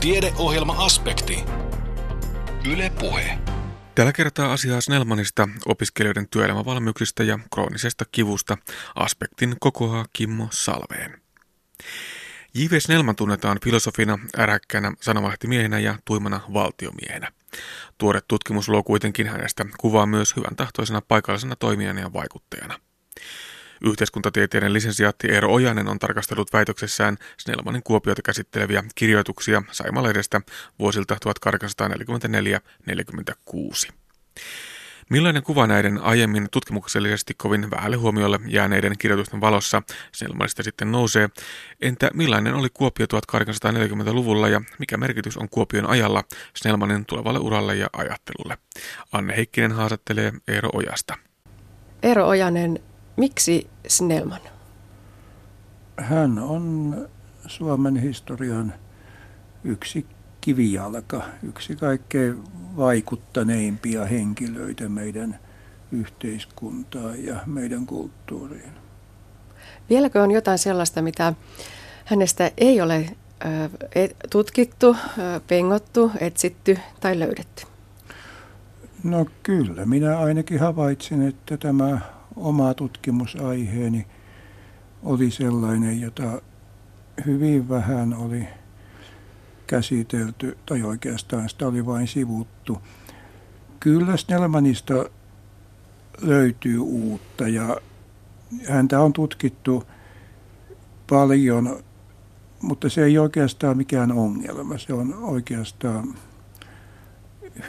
Tiedeohjelma-aspekti. Yle Puhe. Tällä kertaa asiaa Snellmanista, opiskelijoiden työelämävalmiuksista ja kroonisesta kivusta. Aspektin kokoaa Kimmo Salveen. J.V. Snellman tunnetaan filosofina, äräkkänä, sanomalehtimiehenä ja tuimana valtiomiehenä. Tuore tutkimus luo kuitenkin hänestä kuvaa myös hyvän tahtoisena paikallisena toimijana ja vaikuttajana. Yhteiskuntatieteiden lisensiaatti Eero Ojanen on tarkastellut väitöksessään Snellmanin kuopiota käsitteleviä kirjoituksia Saimalehdestä vuosilta 1844-46. Millainen kuva näiden aiemmin tutkimuksellisesti kovin vähälle huomiolle jääneiden kirjoitusten valossa Snellmanista sitten nousee? Entä millainen oli Kuopio 1840-luvulla ja mikä merkitys on Kuopion ajalla Snellmanin tulevalle uralle ja ajattelulle? Anne Heikkinen haastattelee Eero Ojasta. Eero Ojanen, Miksi Snellman? Hän on Suomen historian yksi kivijalka, yksi kaikkein vaikuttaneimpia henkilöitä meidän yhteiskuntaan ja meidän kulttuuriin. Vieläkö on jotain sellaista, mitä hänestä ei ole tutkittu, pengottu, etsitty tai löydetty? No kyllä, minä ainakin havaitsin, että tämä oma tutkimusaiheeni oli sellainen, jota hyvin vähän oli käsitelty, tai oikeastaan sitä oli vain sivuttu. Kyllä Snellmanista löytyy uutta ja häntä on tutkittu paljon, mutta se ei oikeastaan mikään ongelma. Se on oikeastaan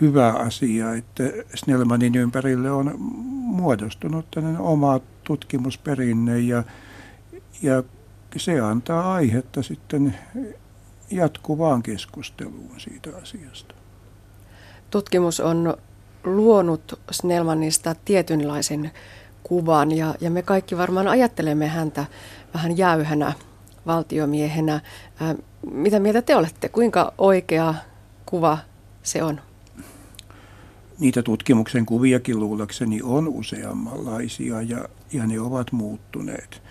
hyvä asia, että Snellmanin ympärille on muodostunut tällainen oma tutkimusperinne ja, ja se antaa aihetta sitten jatkuvaan keskusteluun siitä asiasta. Tutkimus on luonut Snellmanista tietynlaisen kuvan ja, ja me kaikki varmaan ajattelemme häntä vähän jäyhänä valtiomiehenä. Mitä mieltä te olette? Kuinka oikea kuva se on? Niitä tutkimuksen kuviakin luullakseni on useammanlaisia ja, ja ne ovat muuttuneet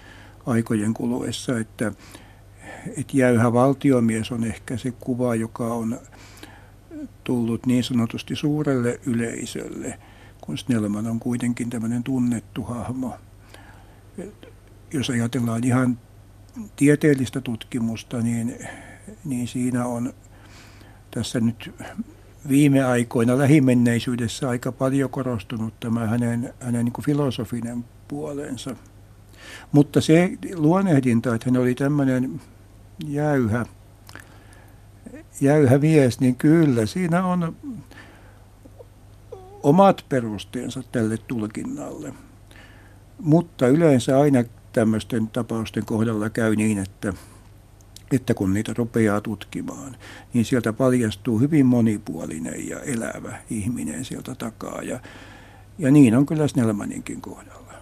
aikojen kuluessa, että, että jäyhä valtiomies on ehkä se kuva, joka on tullut niin sanotusti suurelle yleisölle, kun Snellman on kuitenkin tämmöinen tunnettu hahmo. Et jos ajatellaan ihan tieteellistä tutkimusta, niin, niin siinä on tässä nyt viime aikoina lähimenneisyydessä aika paljon korostunut tämä hänen, hänen niin filosofinen puolensa. Mutta se luonehdinta, että hän oli tämmöinen jäyhä, jäyhä mies, niin kyllä siinä on omat perusteensa tälle tulkinnalle. Mutta yleensä aina tämmöisten tapausten kohdalla käy niin, että että kun niitä rupeaa tutkimaan, niin sieltä paljastuu hyvin monipuolinen ja elävä ihminen sieltä takaa. Ja, ja niin on kyllä Snellmaninkin kohdalla.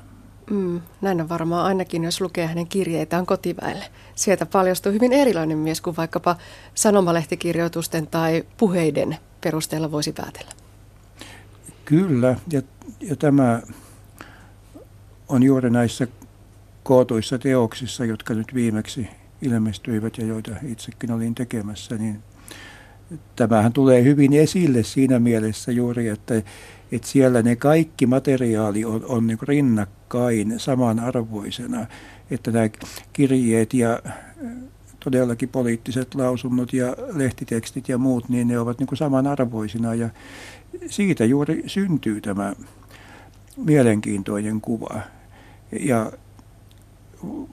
Mm, näin on varmaan ainakin, jos lukee hänen kirjeitaan kotiväelle. Sieltä paljastuu hyvin erilainen mies kuin vaikkapa sanomalehtikirjoitusten tai puheiden perusteella voisi päätellä. Kyllä, ja, ja tämä on juuri näissä kootuissa teoksissa, jotka nyt viimeksi ilmestyivät ja joita itsekin olin tekemässä, niin tämähän tulee hyvin esille siinä mielessä juuri, että, että siellä ne kaikki materiaali on, on niin rinnakkain samanarvoisena, että nämä kirjeet ja todellakin poliittiset lausunnot ja lehtitekstit ja muut, niin ne ovat niin samanarvoisina ja siitä juuri syntyy tämä mielenkiintoinen kuva. Ja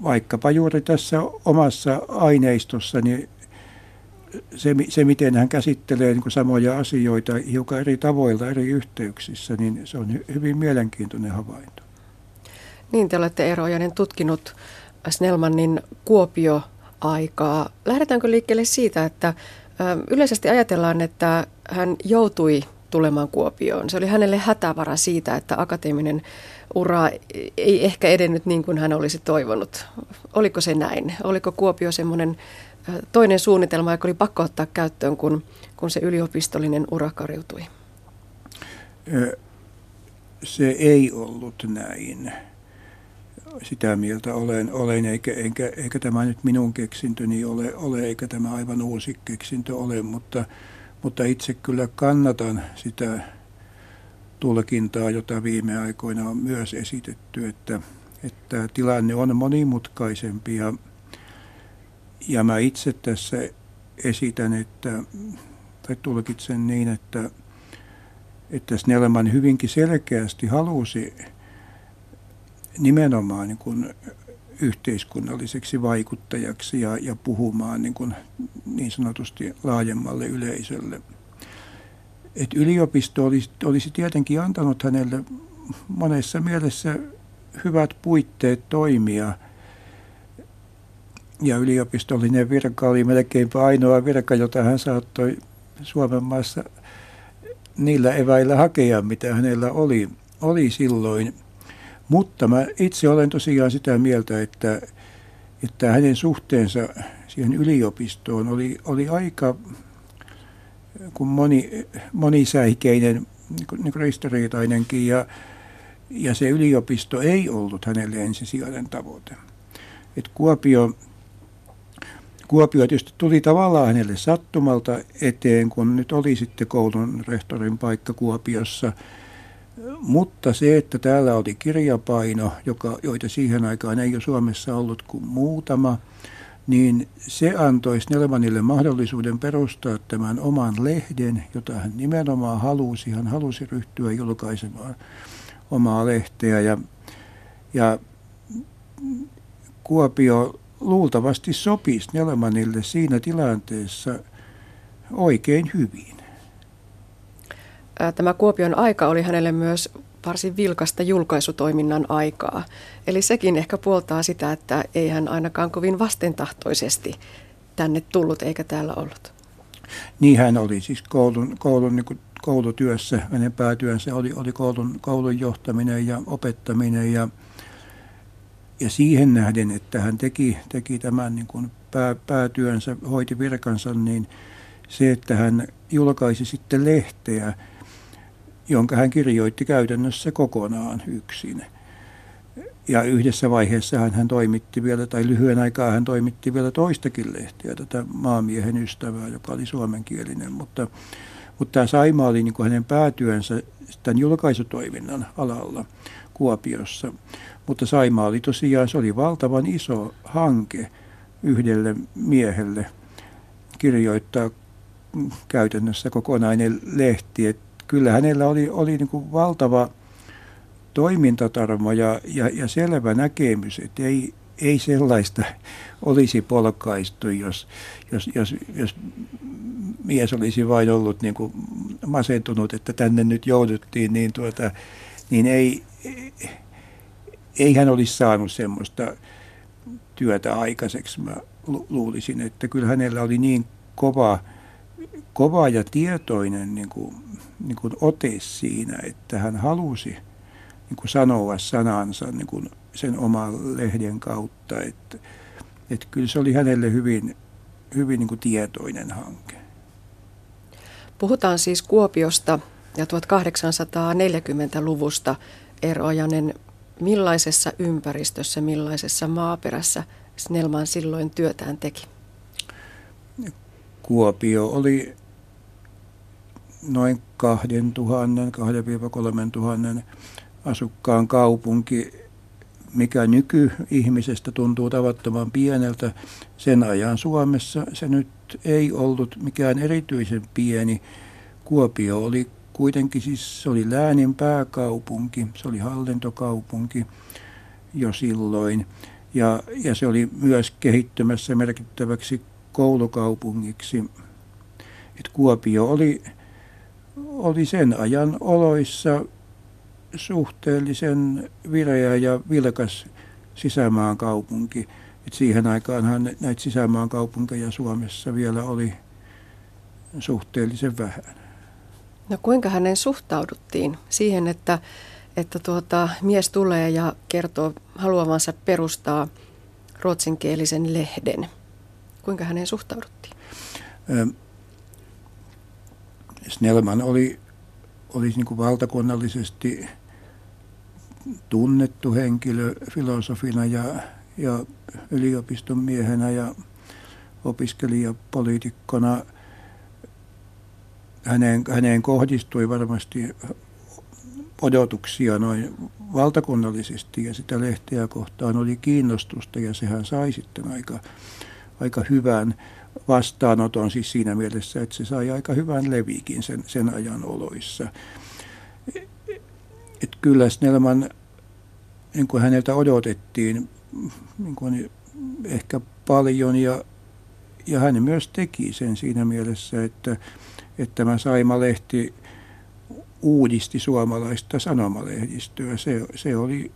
vaikkapa juuri tässä omassa aineistossa, niin se, se miten hän käsittelee niin samoja asioita hiukan eri tavoilla eri yhteyksissä, niin se on hyvin mielenkiintoinen havainto. Niin, te olette Erojanen tutkinut Snellmanin Kuopio-aikaa. Lähdetäänkö liikkeelle siitä, että yleisesti ajatellaan, että hän joutui tulemaan Kuopioon. Se oli hänelle hätävara siitä, että akateeminen ura ei ehkä edennyt niin kuin hän olisi toivonut. Oliko se näin? Oliko Kuopio semmoinen toinen suunnitelma, joka oli pakko ottaa käyttöön, kun, kun se yliopistollinen ura kariutui? Se ei ollut näin. sitä mieltä olen, olen eikä, eikä, eikä tämä nyt minun keksintöni ole, ole, eikä tämä aivan uusi keksintö ole, mutta, mutta itse kyllä kannatan sitä tulkintaa, jota viime aikoina on myös esitetty, että, että tilanne on monimutkaisempi ja, ja mä itse tässä esitän, että, tai tulkitsen niin, että, että Snellman hyvinkin selkeästi halusi nimenomaan niin kuin yhteiskunnalliseksi vaikuttajaksi ja, ja puhumaan niin, kuin niin sanotusti laajemmalle yleisölle. Et yliopisto olisi, olisi tietenkin antanut hänelle monessa mielessä hyvät puitteet toimia. Ja yliopistollinen virka oli melkeinpä ainoa virka, jota hän saattoi Suomen maassa niillä eväillä hakea, mitä hänellä oli, oli silloin – mutta mä itse olen tosiaan sitä mieltä, että, että hänen suhteensa siihen yliopistoon oli, oli aika kuin moni, monisäikeinen, niin kuin, ristiriitainenkin, ja, ja se yliopisto ei ollut hänelle ensisijainen tavoite. Et Kuopio, Kuopio tietysti tuli tavallaan hänelle sattumalta eteen, kun nyt oli sitten koulun rehtorin paikka Kuopiossa – mutta se, että täällä oli kirjapaino, joka, joita siihen aikaan ei ole Suomessa ollut kuin muutama, niin se antoi Snellmanille mahdollisuuden perustaa tämän oman lehden, jota hän nimenomaan halusi. Hän halusi ryhtyä julkaisemaan omaa lehteä ja, ja Kuopio luultavasti sopi Snellmanille siinä tilanteessa oikein hyvin. Tämä Kuopion aika oli hänelle myös varsin vilkasta julkaisutoiminnan aikaa. Eli sekin ehkä puoltaa sitä, että ei hän ainakaan kovin vastentahtoisesti tänne tullut eikä täällä ollut. Niin hän oli siis koulun, koulun niin kuin koulutyössä, hänen päätyönsä oli, oli koulun, koulun johtaminen ja opettaminen ja, ja siihen nähden, että hän teki, teki tämän niin kuin pää, päätyönsä, hoiti virkansa, niin se, että hän julkaisi sitten lehteä, jonka hän kirjoitti käytännössä kokonaan yksin. Ja yhdessä vaiheessa hän, hän toimitti vielä, tai lyhyen aikaa hän toimitti vielä toistakin lehtiä, tätä maamiehen ystävää, joka oli suomenkielinen. Mutta, mutta tämä Saima oli niin kuin hänen päätyönsä tämän julkaisutoiminnan alalla Kuopiossa. Mutta Saima oli tosiaan, se oli valtavan iso hanke yhdelle miehelle kirjoittaa käytännössä kokonainen lehti. Et kyllä hänellä oli, oli niin kuin valtava toimintatarmo ja, ja, ja selvä näkemys, että ei, ei sellaista olisi polkaistu, jos, jos, jos, jos mies olisi vain ollut niin kuin masentunut, että tänne nyt jouduttiin, niin, tuota, niin ei, ei hän olisi saanut semmoista työtä aikaiseksi. Mä luulisin, että kyllä hänellä oli niin kova, kova ja tietoinen niin kuin niin kuin ote siinä, että hän halusi niin kuin sanoa sanansa niin kuin sen oman lehden kautta. Että, että kyllä se oli hänelle hyvin, hyvin niin kuin tietoinen hanke. Puhutaan siis Kuopiosta ja 1840-luvusta. Erojanen, millaisessa ympäristössä, millaisessa maaperässä Snellman silloin työtään teki? Kuopio oli noin 2000, 2-3 asukkaan kaupunki, mikä nykyihmisestä tuntuu tavattoman pieneltä. Sen ajan Suomessa se nyt ei ollut mikään erityisen pieni. Kuopio oli kuitenkin siis, se oli läänin pääkaupunki, se oli hallintokaupunki jo silloin. Ja, ja se oli myös kehittymässä merkittäväksi koulukaupungiksi. Et Kuopio oli oli sen ajan oloissa suhteellisen vireä ja vilkas sisämaan kaupunki. Et siihen aikaanhan näitä sisämaan kaupunkeja Suomessa vielä oli suhteellisen vähän. No kuinka hänen suhtauduttiin siihen, että, että tuota, mies tulee ja kertoo haluavansa perustaa ruotsinkielisen lehden? Kuinka hänen suhtauduttiin? Snellman oli, oli niin kuin valtakunnallisesti tunnettu henkilö filosofina ja, ja yliopiston miehenä ja opiskelijapoliitikkona. Häneen, häneen kohdistui varmasti odotuksia noin valtakunnallisesti ja sitä lehteä kohtaan oli kiinnostusta ja sehän sai sitten aika, aika hyvän vastaanoton siis siinä mielessä, että se sai aika hyvän levikin sen, sen ajan oloissa. Et kyllä Snellman, niin kuin häneltä odotettiin, niin kuin ehkä paljon ja, ja hän myös teki sen siinä mielessä, että, että tämä Saima-lehti uudisti suomalaista sanomalehdistöä. Se, se oli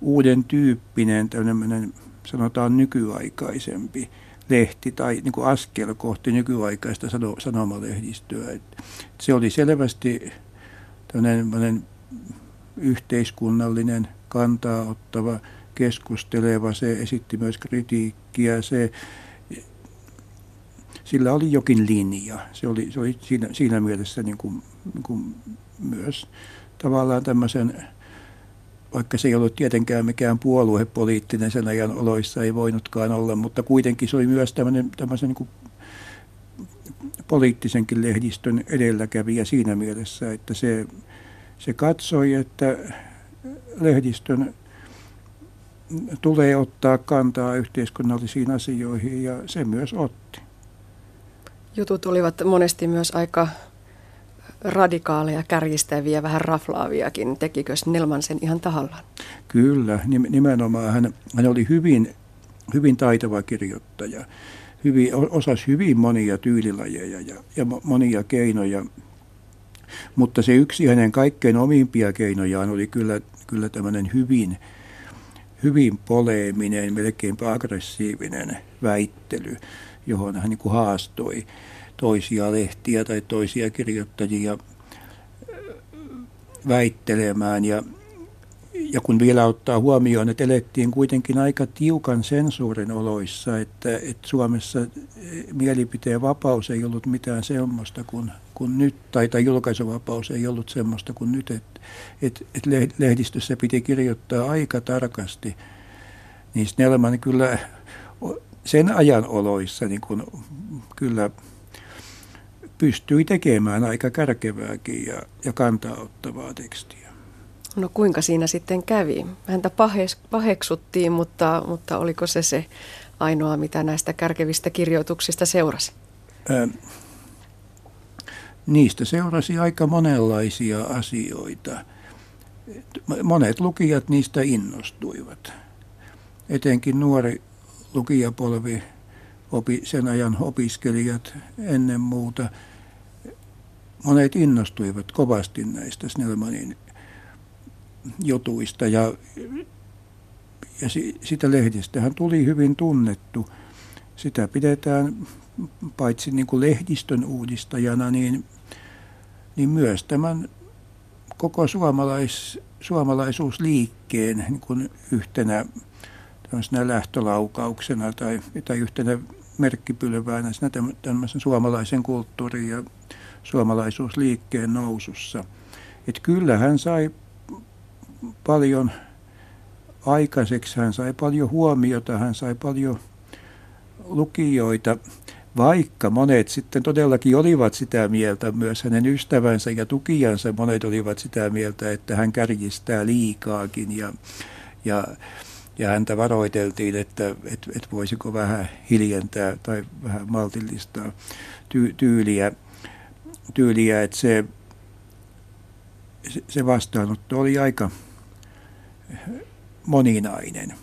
uuden tyyppinen, tämmöinen sanotaan nykyaikaisempi lehti tai niin kuin askel kohti nykyaikaista sanomalehdistöä. Et se oli selvästi tämmöinen yhteiskunnallinen kantaa ottava, keskusteleva, se esitti myös kritiikkiä, se, sillä oli jokin linja. Se oli, se oli siinä, siinä mielessä niin kuin, niin kuin myös tavallaan tämmöisen vaikka se ei ollut tietenkään mikään puoluepoliittinen sen ajan oloissa, ei voinutkaan olla, mutta kuitenkin se oli myös tämmöinen, tämmöisen niin kuin poliittisenkin lehdistön edelläkävijä siinä mielessä, että se, se katsoi, että lehdistön tulee ottaa kantaa yhteiskunnallisiin asioihin ja se myös otti. Jutut olivat monesti myös aika radikaaleja, kärjistäviä, vähän raflaaviakin. Tekikö Snellman sen ihan tahallaan? Kyllä, nimenomaan. Hän, hän oli hyvin, hyvin taitava kirjoittaja. Hyvin, osasi hyvin monia tyylilajeja ja, ja monia keinoja. Mutta se yksi hänen kaikkein omimpia keinojaan oli kyllä, kyllä tämmöinen hyvin, hyvin poleeminen, melkeinpä aggressiivinen väittely, johon hän niin haastoi toisia lehtiä tai toisia kirjoittajia väittelemään. Ja, ja kun vielä ottaa huomioon, että elettiin kuitenkin aika tiukan sensuurin oloissa, että, että Suomessa mielipiteen vapaus ei ollut mitään semmoista kuin, kuin nyt, tai, tai julkaisuvapaus ei ollut semmoista kuin nyt, että, että, että lehdistössä piti kirjoittaa aika tarkasti. Niin Snellman kyllä sen ajan oloissa niin kuin, kyllä pystyi tekemään aika kärkevääkin ja, ja kantaa-ottavaa tekstiä. No kuinka siinä sitten kävi? Häntä pahes, paheksuttiin, mutta, mutta oliko se se ainoa, mitä näistä kärkevistä kirjoituksista seurasi? Ää, niistä seurasi aika monenlaisia asioita. Monet lukijat niistä innostuivat. Etenkin nuori lukijapolvi opi, sen ajan opiskelijat ennen muuta, monet innostuivat kovasti näistä Snellmanin jutuista ja, ja si, sitä hän tuli hyvin tunnettu. Sitä pidetään paitsi niin kuin lehdistön uudistajana, niin, niin myös tämän koko suomalais, suomalaisuusliikkeen niin kuin yhtenä lähtölaukauksena tai, tai yhtenä merkkipylväänä siinä tämmöisen suomalaisen kulttuurin ja suomalaisuusliikkeen nousussa. Että kyllä hän sai paljon aikaiseksi, hän sai paljon huomiota, hän sai paljon lukijoita, vaikka monet sitten todellakin olivat sitä mieltä, myös hänen ystävänsä ja tukijansa monet olivat sitä mieltä, että hän kärjistää liikaakin ja, ja ja häntä varoiteltiin, että, että, että voisiko vähän hiljentää tai vähän maltillistaa ty, tyyliä, tyyliä, että se, se vastaanotto oli aika moninainen.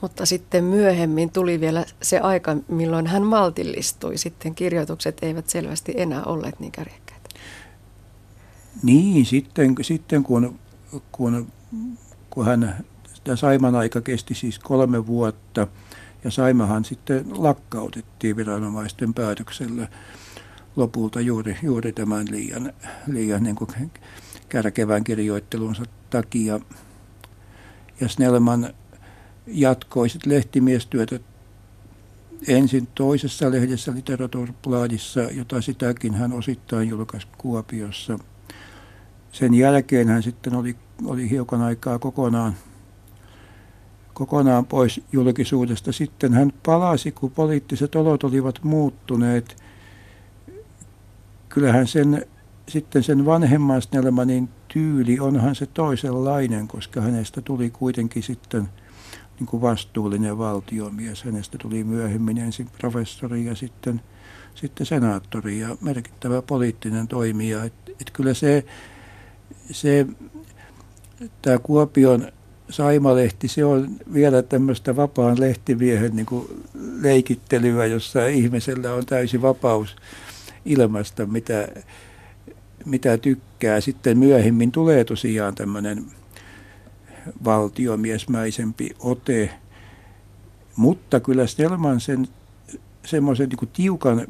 Mutta sitten myöhemmin tuli vielä se aika, milloin hän maltillistui. Sitten kirjoitukset eivät selvästi enää olleet niin kärjekkäitä. Niin, sitten, sitten kun, kun, kun hän Tämä Saiman aika kesti siis kolme vuotta ja Saimahan sitten lakkautettiin viranomaisten päätöksellä lopulta juuri, juuri tämän liian, liian niin kuin kärkevän kirjoittelunsa takia. Ja Snellman jatkoi sitten lehtimiestyötä ensin toisessa lehdessä Literaturpladissa, jota sitäkin hän osittain julkaisi Kuopiossa. sen jälkeen hän sitten oli, oli hiukan aikaa kokonaan, kokonaan pois julkisuudesta. Sitten hän palasi, kun poliittiset olot olivat muuttuneet. Kyllähän sen, sitten sen vanhemman Snellmanin tyyli onhan se toisenlainen, koska hänestä tuli kuitenkin sitten niin kuin vastuullinen valtiomies. Hänestä tuli myöhemmin ensin professori ja sitten, sitten senaattori ja merkittävä poliittinen toimija. Et, et kyllä se, se tämä Kuopion Saimalehti, se on vielä tämmöistä vapaan lehtimiehen niin kuin leikittelyä, jossa ihmisellä on täysi vapaus ilmasta, mitä, mitä tykkää. Sitten myöhemmin tulee tosiaan tämmöinen valtiomiesmäisempi ote, mutta kyllä Stelman sen semmoisen niin tiukan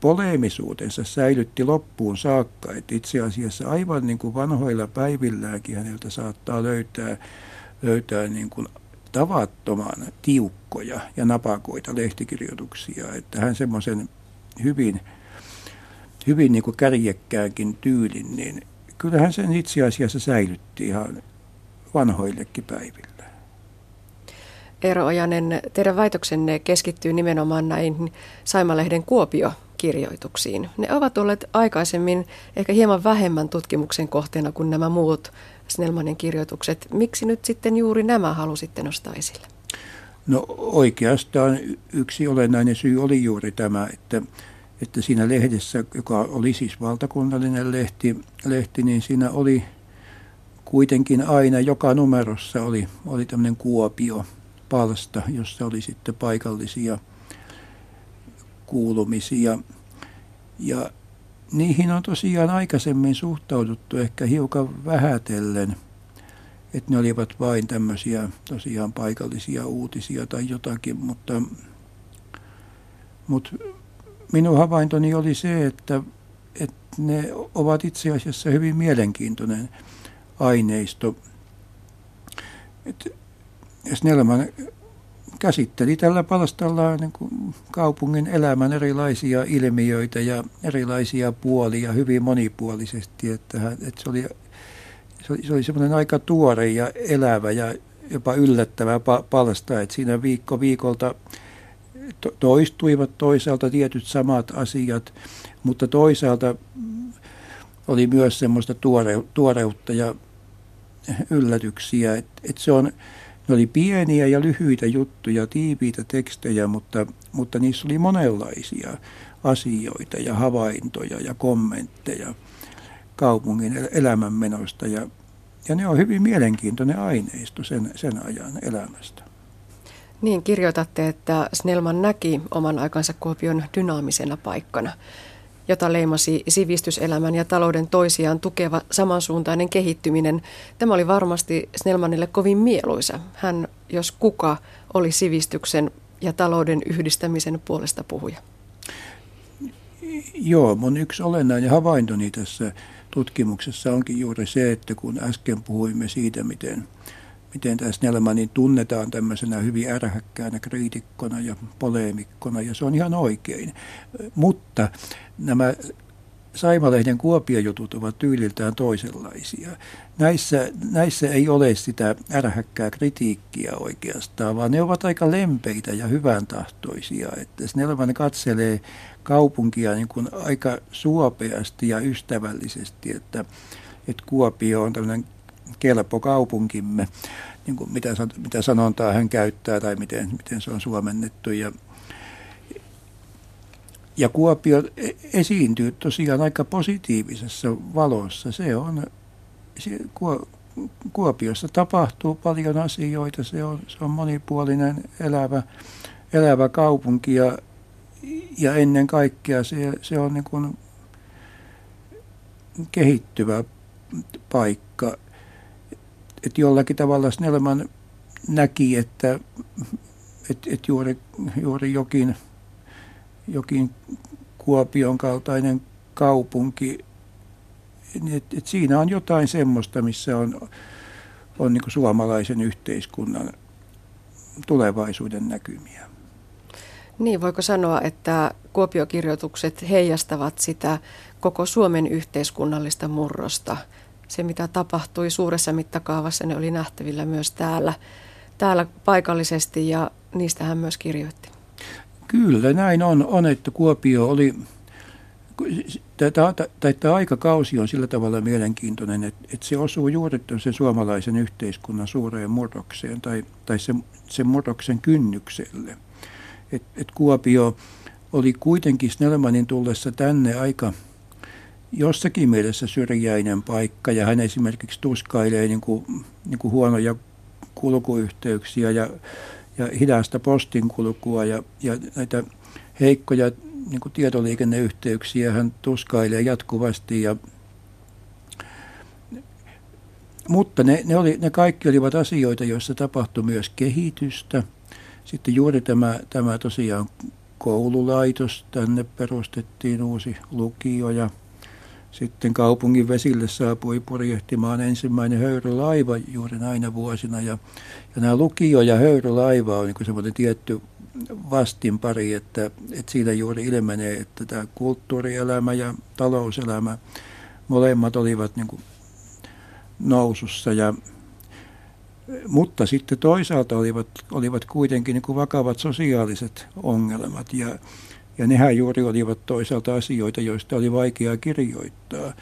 poleemisuutensa säilytti loppuun saakka, että itse asiassa aivan niin kuin vanhoilla päivilläänkin häneltä saattaa löytää, löytää niin kuin tavattoman tiukkoja ja napakoita lehtikirjoituksia, että hän semmoisen hyvin, hyvin niin kuin kärjekkäänkin tyylin, niin kyllähän sen itse asiassa säilytti ihan vanhoillekin päiville. Eero Ojanen, teidän väitöksenne keskittyy nimenomaan näihin Saimalehden Kuopio-kirjoituksiin. Ne ovat olleet aikaisemmin ehkä hieman vähemmän tutkimuksen kohteena kuin nämä muut Snellmanin kirjoitukset. Miksi nyt sitten juuri nämä halusitte nostaa esille? No oikeastaan yksi olennainen syy oli juuri tämä, että, että siinä lehdessä, joka oli siis valtakunnallinen lehti, lehti niin siinä oli kuitenkin aina joka numerossa oli, oli tämmöinen Kuopio palsta, jossa oli sitten paikallisia kuulumisia. Ja niihin on tosiaan aikaisemmin suhtauduttu ehkä hiukan vähätellen, että ne olivat vain tämmöisiä tosiaan paikallisia uutisia tai jotakin, mutta, mutta minun havaintoni oli se, että, että ne ovat itse asiassa hyvin mielenkiintoinen aineisto. Et Snellman käsitteli tällä palstalla niin kuin kaupungin elämän erilaisia ilmiöitä ja erilaisia puolia hyvin monipuolisesti. Että, että se oli, se oli, se oli semmoinen aika tuore ja elävä ja jopa yllättävä palsta, että siinä viikko viikolta toistuivat toisaalta tietyt samat asiat, mutta toisaalta oli myös semmoista tuore, tuoreutta ja yllätyksiä. Et, et se on, ne oli pieniä ja lyhyitä juttuja, tiiviitä tekstejä, mutta, mutta niissä oli monenlaisia asioita ja havaintoja ja kommentteja kaupungin elämänmenosta. Ja, ja ne on hyvin mielenkiintoinen aineisto sen, sen ajan elämästä. Niin, kirjoitatte, että Snellman näki oman aikansa Kuopion dynaamisena paikkana jota leimasi sivistyselämän ja talouden toisiaan tukeva samansuuntainen kehittyminen. Tämä oli varmasti Snellmanille kovin mieluisa. Hän, jos kuka, oli sivistyksen ja talouden yhdistämisen puolesta puhuja. Joo, mun yksi olennainen havaintoni tässä tutkimuksessa onkin juuri se, että kun äsken puhuimme siitä, miten, miten tämä Snellmanin tunnetaan tämmöisenä hyvin ärhäkkäänä kriitikkona ja poleemikkona, ja se on ihan oikein. Mutta nämä Saimalehden Kuopio-jutut ovat tyyliltään toisenlaisia. Näissä, näissä ei ole sitä ärhäkkää kritiikkiä oikeastaan, vaan ne ovat aika lempeitä ja hyvän tahtoisia. Että Snellman katselee kaupunkia niin kuin aika suopeasti ja ystävällisesti, että, että Kuopio on tämmöinen kelpo kaupunkimme, niin kuin mitä, mitä sanontaa hän käyttää tai miten, miten se on suomennettu. Ja, ja Kuopio e-, esiintyy tosiaan aika positiivisessa valossa. Se on, se, Kuopiossa tapahtuu paljon asioita, se on, se on monipuolinen, elävä, elävä kaupunki ja, ja ennen kaikkea se, se on niin kuin kehittyvä paikka. Et jollakin tavalla Snellman näki, että et, et juuri, juuri jokin – jokin Kuopion kaltainen kaupunki, niin et, et siinä on jotain semmoista, missä on, on niin suomalaisen yhteiskunnan tulevaisuuden näkymiä. Niin, voiko sanoa, että Kuopiokirjoitukset heijastavat sitä koko Suomen yhteiskunnallista murrosta se, mitä tapahtui suuressa mittakaavassa, ne oli nähtävillä myös täällä, täällä paikallisesti ja niistä hän myös kirjoitti. Kyllä, näin on, on että Kuopio oli, tämä aikakausi on sillä tavalla mielenkiintoinen, että, että se osuu juuri sen suomalaisen yhteiskunnan suureen murrokseen tai, tai sen, sen murroksen kynnykselle. Et, et Kuopio oli kuitenkin Snellmanin tullessa tänne aika jossakin mielessä syrjäinen paikka ja hän esimerkiksi tuskailee niin kuin, niin kuin huonoja kulkuyhteyksiä ja, ja hidasta postinkulkua ja, ja näitä heikkoja niin kuin tietoliikenneyhteyksiä hän tuskailee jatkuvasti. Ja, mutta ne, ne, oli, ne kaikki olivat asioita, joissa tapahtui myös kehitystä. Sitten juuri tämä, tämä tosiaan koululaitos, tänne perustettiin uusi lukio ja sitten kaupungin vesille saapui purjehtimaan ensimmäinen höyrylaiva juuri näinä vuosina. Ja, ja nämä lukio ja höyrylaiva on niin semmoinen tietty vastinpari, että, että siinä juuri ilmenee, että tämä kulttuurielämä ja talouselämä molemmat olivat niin kuin nousussa. Ja, mutta sitten toisaalta olivat, olivat kuitenkin niin kuin vakavat sosiaaliset ongelmat ja, ja nehän juuri olivat toisaalta asioita, joista oli vaikeaa kirjoittaa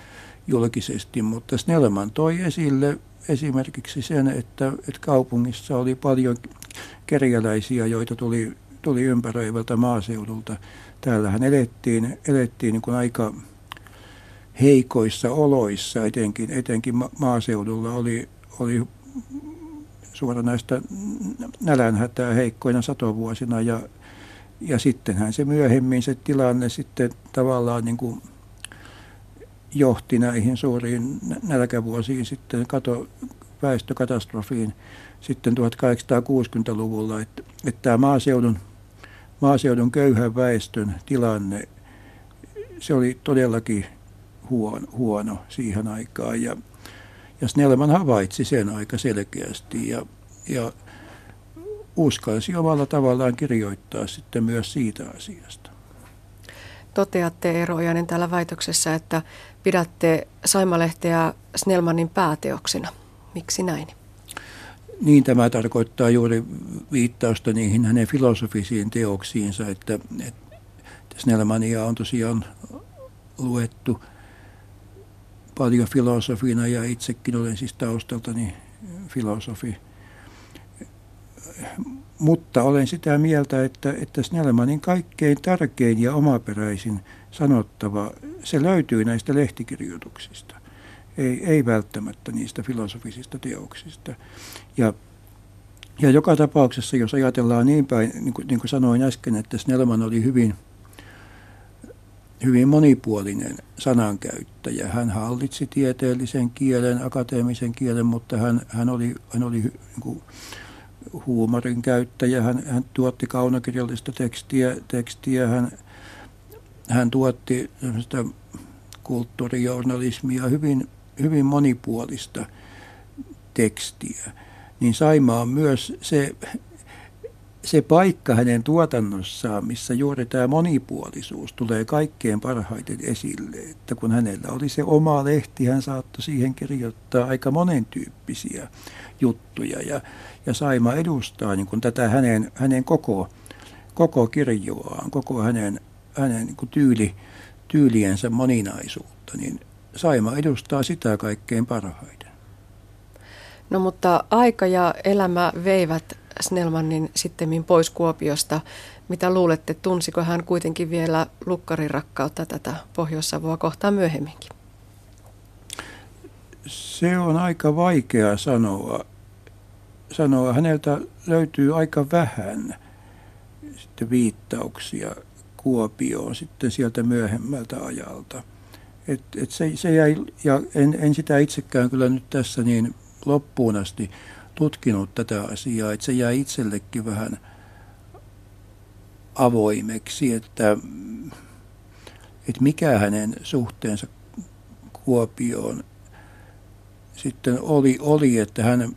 julkisesti, mutta Snellman toi esille esimerkiksi sen, että, että kaupungissa oli paljon kerjäläisiä, joita tuli, tuli ympäröivältä maaseudulta. Täällähän elettiin, elettiin niin kuin aika heikoissa oloissa, etenkin, etenkin maaseudulla oli, oli suoranaista nälänhätää heikkoina satovuosina ja, ja sittenhän se myöhemmin se tilanne sitten tavallaan niin kuin johti näihin suuriin nälkävuosiin sitten kato, väestökatastrofiin sitten 1860-luvulla, että, että tämä maaseudun, maaseudun köyhän väestön tilanne, se oli todellakin huono, huono siihen aikaan. Ja, ja Snellman havaitsi sen aika selkeästi. Ja, ja uskalsi omalla tavallaan kirjoittaa sitten myös siitä asiasta. Toteatte Eero Ojanen täällä väitöksessä, että pidätte Saimalehteä Snellmanin pääteoksina. Miksi näin? Niin tämä tarkoittaa juuri viittausta niihin hänen filosofisiin teoksiinsa, että, että Snellmania on tosiaan luettu paljon filosofina ja itsekin olen siis taustaltani filosofi mutta olen sitä mieltä, että, että Snellmanin kaikkein tärkein ja omaperäisin sanottava, se löytyy näistä lehtikirjoituksista. Ei, ei välttämättä niistä filosofisista teoksista. Ja, ja joka tapauksessa, jos ajatellaan niin päin, niin kuin, niin kuin sanoin äsken, että Snellman oli hyvin, hyvin monipuolinen sanankäyttäjä. Hän hallitsi tieteellisen kielen, akateemisen kielen, mutta hän, hän oli, hän oli niin kuin, huumorin käyttäjä. Hän, hän tuotti kaunokirjallista tekstiä, tekstiä hän, hän tuotti kulttuurijournalismia, hyvin, hyvin monipuolista tekstiä. Niin Saima on myös se, se paikka hänen tuotannossaan, missä juuri tämä monipuolisuus tulee kaikkein parhaiten esille. Että kun hänellä oli se oma lehti, hän saattoi siihen kirjoittaa aika monentyyppisiä juttuja. Ja, ja Saima edustaa niin kuin tätä hänen, hänen koko, koko kirjoaan, koko hänen, hänen niin kuin tyyli, tyyliensä moninaisuutta, niin Saima edustaa sitä kaikkein parhaiten. No mutta aika ja elämä veivät Snellmanin sitten pois Kuopiosta. Mitä luulette, tunsiko hän kuitenkin vielä lukkarin rakkautta tätä Pohjois-Savoa kohtaan myöhemminkin? Se on aika vaikea sanoa sanoa, häneltä löytyy aika vähän sitten viittauksia Kuopioon sitten sieltä myöhemmältä ajalta. Et, et se, se jäi, ja en, en sitä itsekään kyllä nyt tässä niin loppuun asti tutkinut tätä asiaa, että se jäi itsellekin vähän avoimeksi, että, että mikä hänen suhteensa Kuopioon sitten oli, oli että hän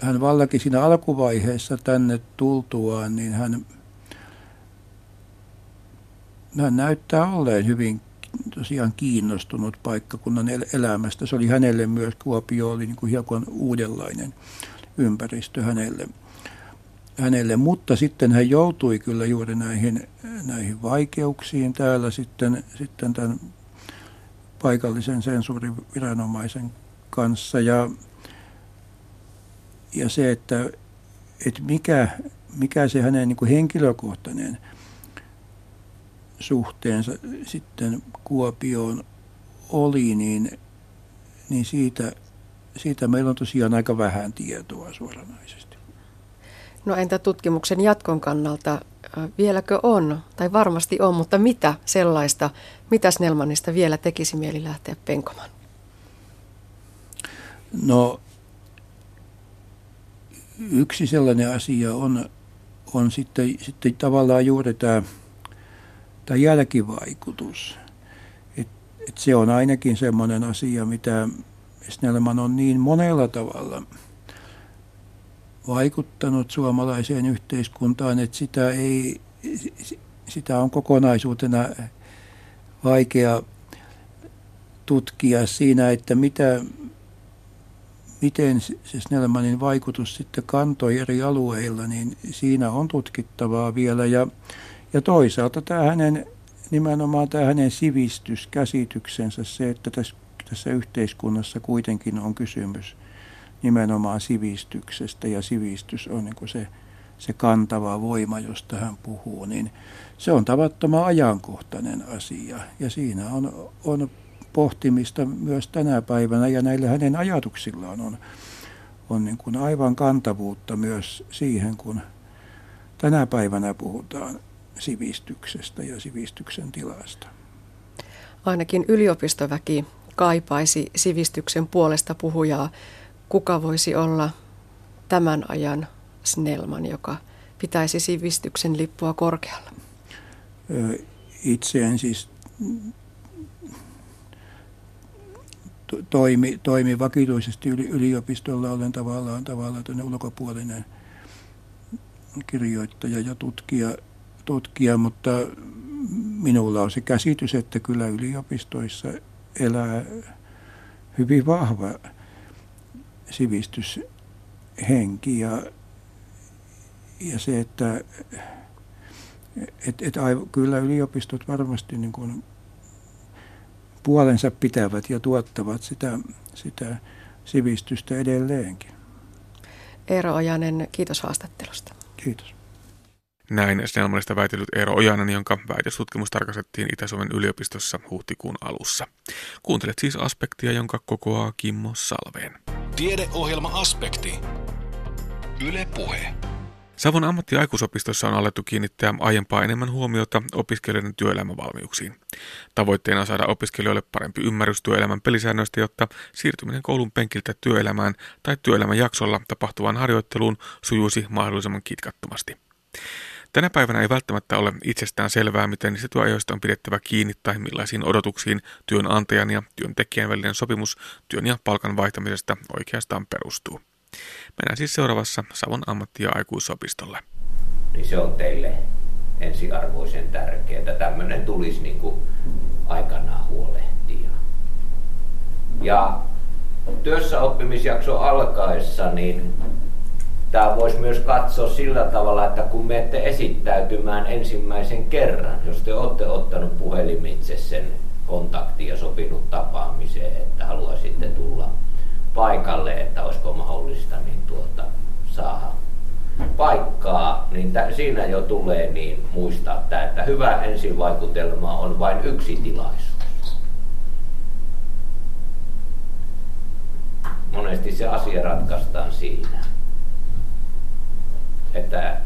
hän vallakin siinä alkuvaiheessa tänne tultuaan, niin hän, hän näyttää olleen hyvin tosiaan kiinnostunut paikkakunnan elämästä. Se oli hänelle myös, Kuopio oli niin kuin hieman uudenlainen ympäristö hänelle. hänelle. Mutta sitten hän joutui kyllä juuri näihin, näihin vaikeuksiin täällä sitten, sitten tämän paikallisen sensuuriviranomaisen kanssa. Ja, ja se, että, että mikä, mikä se hänen niin kuin henkilökohtainen suhteensa sitten Kuopioon oli, niin, niin siitä, siitä meillä on tosiaan aika vähän tietoa suoranaisesti. No entä tutkimuksen jatkon kannalta, vieläkö on, tai varmasti on, mutta mitä sellaista, mitä Snellmanista vielä tekisi mieli lähteä penkomaan? No yksi sellainen asia on, on sitten, sitten tavallaan juuri tämä, tämä jälkivaikutus. Et, et se on ainakin semmoinen asia, mitä Snellman on niin monella tavalla vaikuttanut suomalaiseen yhteiskuntaan, että sitä, ei, sitä on kokonaisuutena vaikea tutkia siinä, että mitä, miten se Snellmanin vaikutus sitten kantoi eri alueilla, niin siinä on tutkittavaa vielä. Ja, ja toisaalta tämä hänen, nimenomaan tämä hänen sivistyskäsityksensä, se, että tässä, tässä yhteiskunnassa kuitenkin on kysymys nimenomaan sivistyksestä ja sivistys on niin kuin se, se kantava voima, josta hän puhuu, niin se on tavattoman ajankohtainen asia. Ja siinä on, on pohtimista myös tänä päivänä ja näillä hänen ajatuksillaan on, on niin kuin aivan kantavuutta myös siihen, kun tänä päivänä puhutaan sivistyksestä ja sivistyksen tilasta. Ainakin yliopistoväki kaipaisi sivistyksen puolesta puhujaa. Kuka voisi olla tämän ajan Snellman, joka pitäisi sivistyksen lippua korkealla? Itse en siis toimi, toimi vakituisesti yliopistolla, olen tavallaan, tavallaan ulkopuolinen kirjoittaja ja tutkija, tutkija, mutta minulla on se käsitys, että kyllä yliopistoissa elää hyvin vahva sivistyshenki ja, ja se, että et, et, kyllä yliopistot varmasti niin kuin puolensa pitävät ja tuottavat sitä, sitä sivistystä edelleenkin. Eero Ojanen, kiitos haastattelusta. Kiitos. Näin Snellmanista väitellyt Eero Ojanen, jonka väitöstutkimus tarkastettiin Itä-Suomen yliopistossa huhtikuun alussa. Kuuntelet siis aspektia, jonka kokoaa Kimmo Salveen. Tiedeohjelma Aspekti. Yle Puhe. Savon ammattiaikuisopistossa on alettu kiinnittää aiempaa enemmän huomiota opiskelijoiden työelämävalmiuksiin. Tavoitteena on saada opiskelijoille parempi ymmärrys työelämän pelisäännöistä, jotta siirtyminen koulun penkiltä työelämään tai työelämän jaksolla tapahtuvaan harjoitteluun sujuisi mahdollisimman kitkattomasti. Tänä päivänä ei välttämättä ole itsestään selvää, miten niistä työajoista on pidettävä kiinni tai millaisiin odotuksiin työnantajan ja työntekijän välinen sopimus työn ja palkan vaihtamisesta oikeastaan perustuu. Mennään siis seuraavassa Savon ammatti- ja aikuisopistolle. Niin se on teille ensiarvoisen tärkeää. Tämmöinen tulisi niin kuin aikanaan huolehtia. Ja työssä oppimisjakso alkaessa, niin tämä voisi myös katsoa sillä tavalla, että kun menette esittäytymään ensimmäisen kerran, jos te olette ottanut puhelimitse sen kontakti ja sopinut tapaamiseen, että haluaisitte tulla paikalle, että olisiko mahdollista niin tuota, saada paikkaa, niin t- siinä jo tulee niin muistaa tämä, että hyvä ensivaikutelma on vain yksi tilaisuus. Monesti se asia ratkaistaan siinä. Että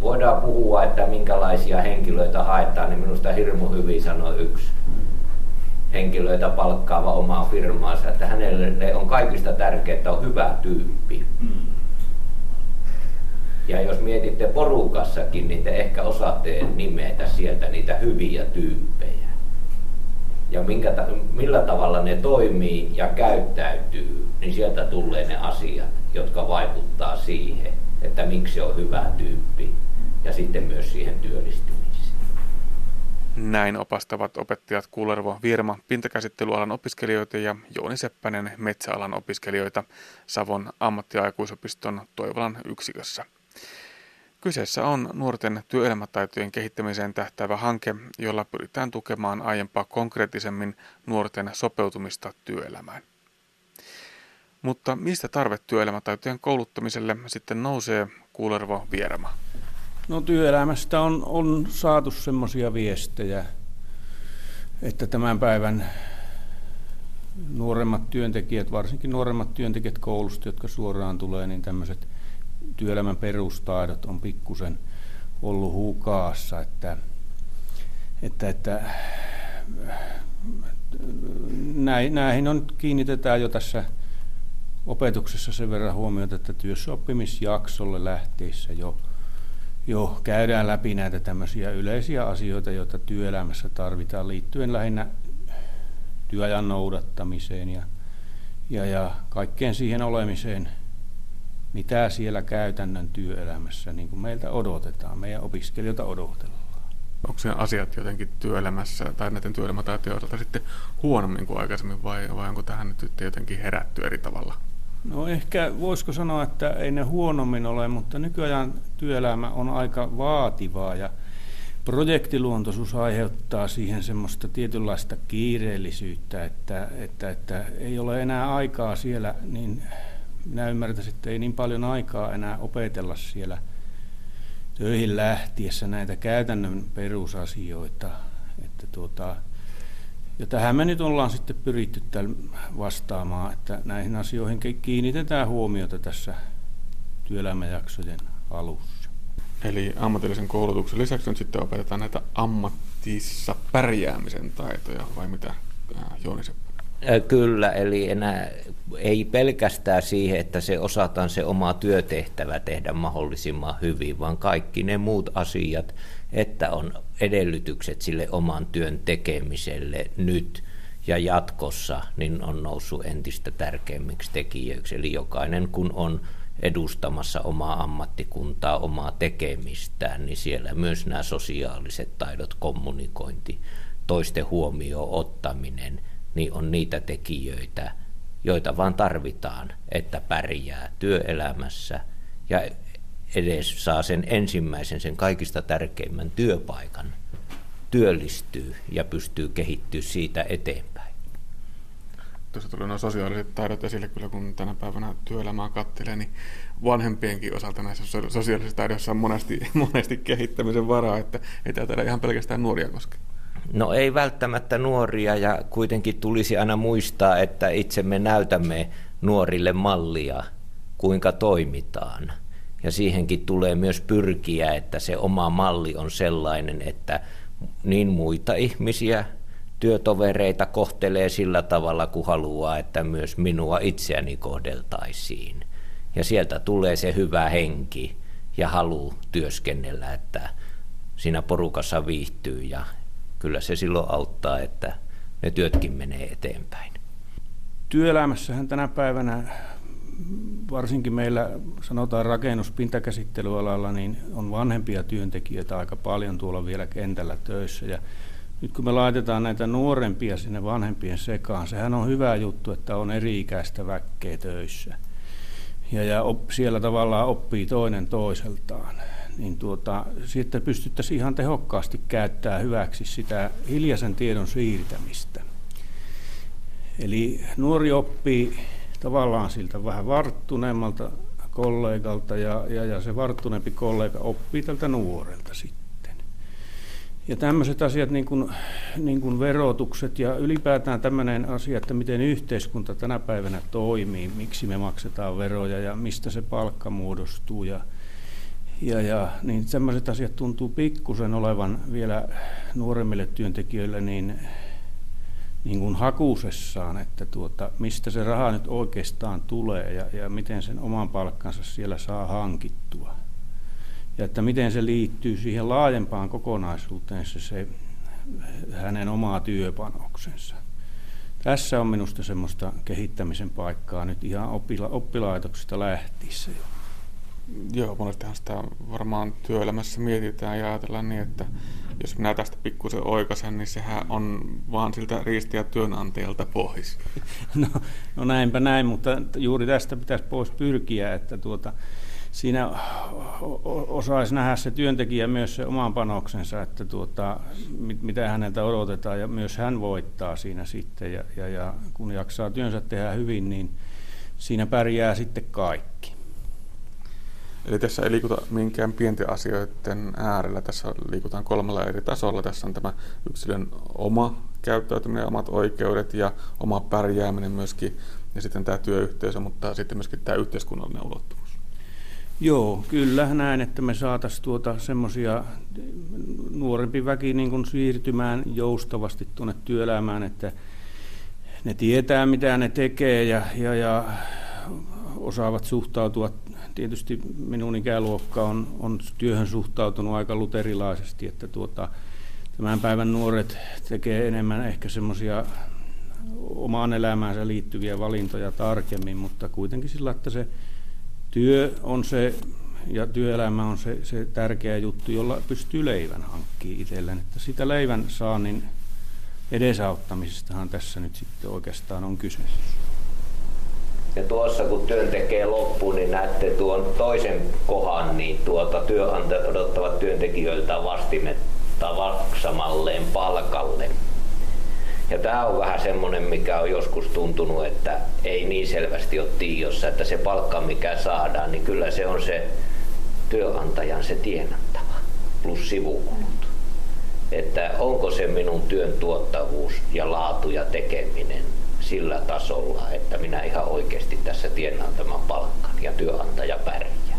voidaan puhua, että minkälaisia henkilöitä haetaan, niin minusta hirmu hyvin sanoi yksi henkilöitä palkkaava omaa firmaansa, että hänelle on kaikista tärkeää, että on hyvä tyyppi. Mm. Ja jos mietitte porukassakin, niin te ehkä osaatte nimetä sieltä niitä hyviä tyyppejä. Ja minkä, millä tavalla ne toimii ja käyttäytyy, niin sieltä tulee ne asiat, jotka vaikuttaa siihen, että miksi on hyvä tyyppi ja sitten myös siihen työllistymiseen. Näin opastavat opettajat Kullervo Virma pintakäsittelyalan opiskelijoita ja Jooni Seppänen metsäalan opiskelijoita Savon ammattiaikuisopiston Toivolan yksikössä. Kyseessä on nuorten työelämätaitojen kehittämiseen tähtäävä hanke, jolla pyritään tukemaan aiempaa konkreettisemmin nuorten sopeutumista työelämään. Mutta mistä tarve työelämätaitojen kouluttamiselle sitten nousee, Kuulervo Vierma? No työelämästä on, on saatu semmoisia viestejä, että tämän päivän nuoremmat työntekijät, varsinkin nuoremmat työntekijät koulusta, jotka suoraan tulee, niin tämmöiset työelämän perustaidot on pikkusen ollut hukaassa, että, että, että näihin on, kiinnitetään jo tässä opetuksessa sen verran huomiota, että työssäoppimisjaksolle lähteessä jo, jo käydään läpi näitä tämmöisiä yleisiä asioita, joita työelämässä tarvitaan liittyen lähinnä työajan noudattamiseen ja, ja, ja kaikkeen siihen olemiseen, mitä siellä käytännön työelämässä niin kuin meiltä odotetaan, meidän opiskelijoilta odotellaan. Onko se asiat jotenkin työelämässä tai näiden työelämätaitojen osalta sitten huonommin kuin aikaisemmin vai, vai onko tähän nyt jotenkin herätty eri tavalla? No ehkä voisiko sanoa, että ei ne huonommin ole, mutta nykyajan työelämä on aika vaativaa ja projektiluontoisuus aiheuttaa siihen semmoista tietynlaista kiireellisyyttä, että, että, että ei ole enää aikaa siellä, niin minä ymmärtäisin, että ei niin paljon aikaa enää opetella siellä töihin lähtiessä näitä käytännön perusasioita. Että tuota, ja tähän me nyt ollaan sitten pyritty vastaamaan, että näihin asioihin kiinnitetään huomiota tässä työelämäjaksojen alussa. Eli ammatillisen koulutuksen lisäksi nyt sitten opetetaan näitä ammattissa pärjäämisen taitoja, vai mitä Jooni Kyllä, eli enää ei pelkästään siihen, että se osataan se oma työtehtävä tehdä mahdollisimman hyvin, vaan kaikki ne muut asiat, että on edellytykset sille oman työn tekemiselle nyt ja jatkossa, niin on noussut entistä tärkeimmiksi tekijöiksi. Eli jokainen kun on edustamassa omaa ammattikuntaa, omaa tekemistään, niin siellä myös nämä sosiaaliset taidot, kommunikointi, toisten huomioon ottaminen, niin on niitä tekijöitä, joita vaan tarvitaan, että pärjää työelämässä ja edes saa sen ensimmäisen, sen kaikista tärkeimmän työpaikan, työllistyy ja pystyy kehittyä siitä eteenpäin. Tuossa tuli nuo sosiaaliset taidot esille kyllä, kun tänä päivänä työelämää katselee, niin vanhempienkin osalta näissä sosiaalisissa taidoissa on monesti, monesti kehittämisen varaa, että ei täältä ihan pelkästään nuoria koske. No ei välttämättä nuoria ja kuitenkin tulisi aina muistaa, että itse me näytämme nuorille mallia, kuinka toimitaan – ja siihenkin tulee myös pyrkiä, että se oma malli on sellainen, että niin muita ihmisiä, työtovereita kohtelee sillä tavalla, kun haluaa, että myös minua itseäni kohdeltaisiin. Ja sieltä tulee se hyvä henki ja halu työskennellä, että siinä porukassa viihtyy ja kyllä se silloin auttaa, että ne työtkin menee eteenpäin. Työelämässähän tänä päivänä varsinkin meillä sanotaan rakennuspintakäsittelyalalla, niin on vanhempia työntekijöitä aika paljon tuolla vielä kentällä töissä. Ja nyt kun me laitetaan näitä nuorempia sinne vanhempien sekaan, sehän on hyvä juttu, että on eri-ikäistä väkkeä töissä. Ja, ja op, siellä tavallaan oppii toinen toiseltaan. Niin tuota, sitten pystyttäisiin ihan tehokkaasti käyttämään hyväksi sitä hiljaisen tiedon siirtämistä. Eli nuori oppii tavallaan siltä vähän varttuneemmalta kollegalta ja, ja, ja se varttuneempi kollega oppii tältä nuorelta sitten. Ja tämmöiset asiat niin kuin, niin kuin verotukset ja ylipäätään tämmöinen asia, että miten yhteiskunta tänä päivänä toimii, miksi me maksetaan veroja ja mistä se palkka muodostuu ja, ja, ja niin sellaiset asiat tuntuu pikkusen olevan vielä nuoremmille työntekijöille niin niin kuin hakusessaan, että tuota, mistä se raha nyt oikeastaan tulee ja, ja miten sen oman palkkansa siellä saa hankittua. Ja että miten se liittyy siihen laajempaan kokonaisuuteen se, se hänen omaa työpanoksensa. Tässä on minusta semmoista kehittämisen paikkaa nyt ihan oppila- oppilaitoksista lähtiessä jo. Joo, monestihan sitä varmaan työelämässä mietitään ja ajatellaan niin, että jos minä tästä pikkusen oikasen, niin sehän on vaan siltä riistiä työnantajalta pois. No, no näinpä näin, mutta juuri tästä pitäisi pois pyrkiä, että tuota, siinä osaisi nähdä se työntekijä myös se oman panoksensa, että tuota, mitä häneltä odotetaan ja myös hän voittaa siinä sitten ja, ja, ja kun jaksaa työnsä tehdä hyvin, niin siinä pärjää sitten kaikki. Eli tässä ei liikuta minkään pienten asioiden äärellä, tässä liikutaan kolmella eri tasolla. Tässä on tämä yksilön oma käyttäytyminen, omat oikeudet ja oma pärjääminen myöskin, ja sitten tämä työyhteisö, mutta sitten myöskin tämä yhteiskunnallinen ulottuvuus. Joo, kyllä näin, että me saataisiin tuota semmoisia nuorempi väki niin kuin siirtymään joustavasti tuonne työelämään, että ne tietää mitä ne tekee ja, ja, ja osaavat suhtautua. Tietysti minun ikäluokka on, on työhön suhtautunut aika luterilaisesti, että tuota, tämän päivän nuoret tekee enemmän ehkä semmoisia omaan elämäänsä liittyviä valintoja tarkemmin, mutta kuitenkin sillä, että se työ on se ja työelämä on se, se tärkeä juttu, jolla pystyy leivän hankkimaan itselleen. Että sitä leivän saannin edesauttamisestahan tässä nyt sitten oikeastaan on kyse. Ja tuossa kun työn tekee loppuun, niin näette tuon toisen kohan, niin tuota työnantajat odottavat työntekijöiltä vastimetta maksamalleen palkalle. Ja tämä on vähän semmoinen, mikä on joskus tuntunut, että ei niin selvästi ole tiossa, että se palkka, mikä saadaan, niin kyllä se on se työnantajan se tienattava plus sivukulut. Että onko se minun työn tuottavuus ja laatu ja tekeminen sillä tasolla, että minä ihan oikeasti tässä tienaan tämän palkan ja työnantaja pärjää.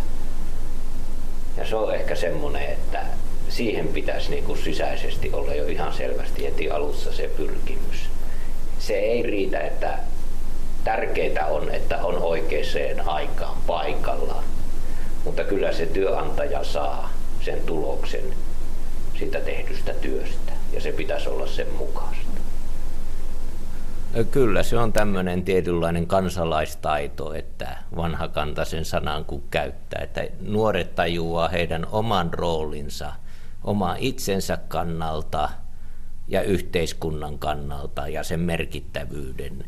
Ja se on ehkä semmoinen, että siihen pitäisi niin kuin sisäisesti olla jo ihan selvästi heti alussa se pyrkimys. Se ei riitä, että tärkeää on, että on oikeaan aikaan paikallaan, mutta kyllä se työnantaja saa sen tuloksen sitä tehdystä työstä ja se pitäisi olla sen mukaista. Kyllä, se on tämmöinen tietynlainen kansalaistaito, että vanhakantaisen sanan kun käyttää, että nuoret tajuaa heidän oman roolinsa – oma itsensä kannalta ja yhteiskunnan kannalta ja sen merkittävyyden,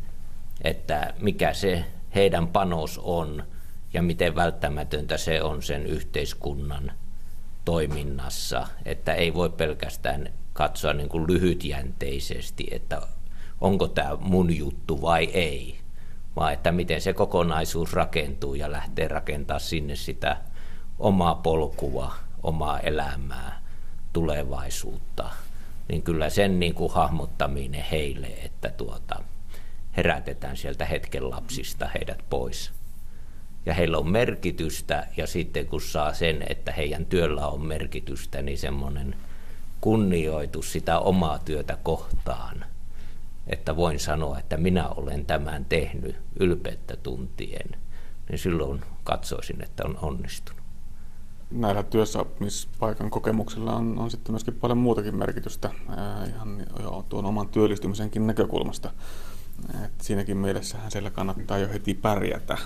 että mikä se heidän panos on ja miten välttämätöntä se on sen yhteiskunnan toiminnassa, että ei voi pelkästään katsoa niin kuin lyhytjänteisesti, että onko tämä mun juttu vai ei, vaan että miten se kokonaisuus rakentuu ja lähtee rakentaa sinne sitä omaa polkua, omaa elämää tulevaisuutta, niin kyllä sen niin kuin hahmottaminen heille, että tuota, herätetään sieltä hetken lapsista heidät pois. Ja heillä on merkitystä ja sitten kun saa sen, että heidän työllä on merkitystä, niin semmoinen kunnioitus sitä omaa työtä kohtaan, että voin sanoa, että minä olen tämän tehnyt ylpeyttä tuntien, niin silloin katsoisin, että on onnistunut näillä työssäoppimispaikan kokemuksilla on, on sitten myöskin paljon muutakin merkitystä ää, ihan jo, tuon oman työllistymisenkin näkökulmasta. Et siinäkin mielessähän siellä kannattaa jo heti pärjätä.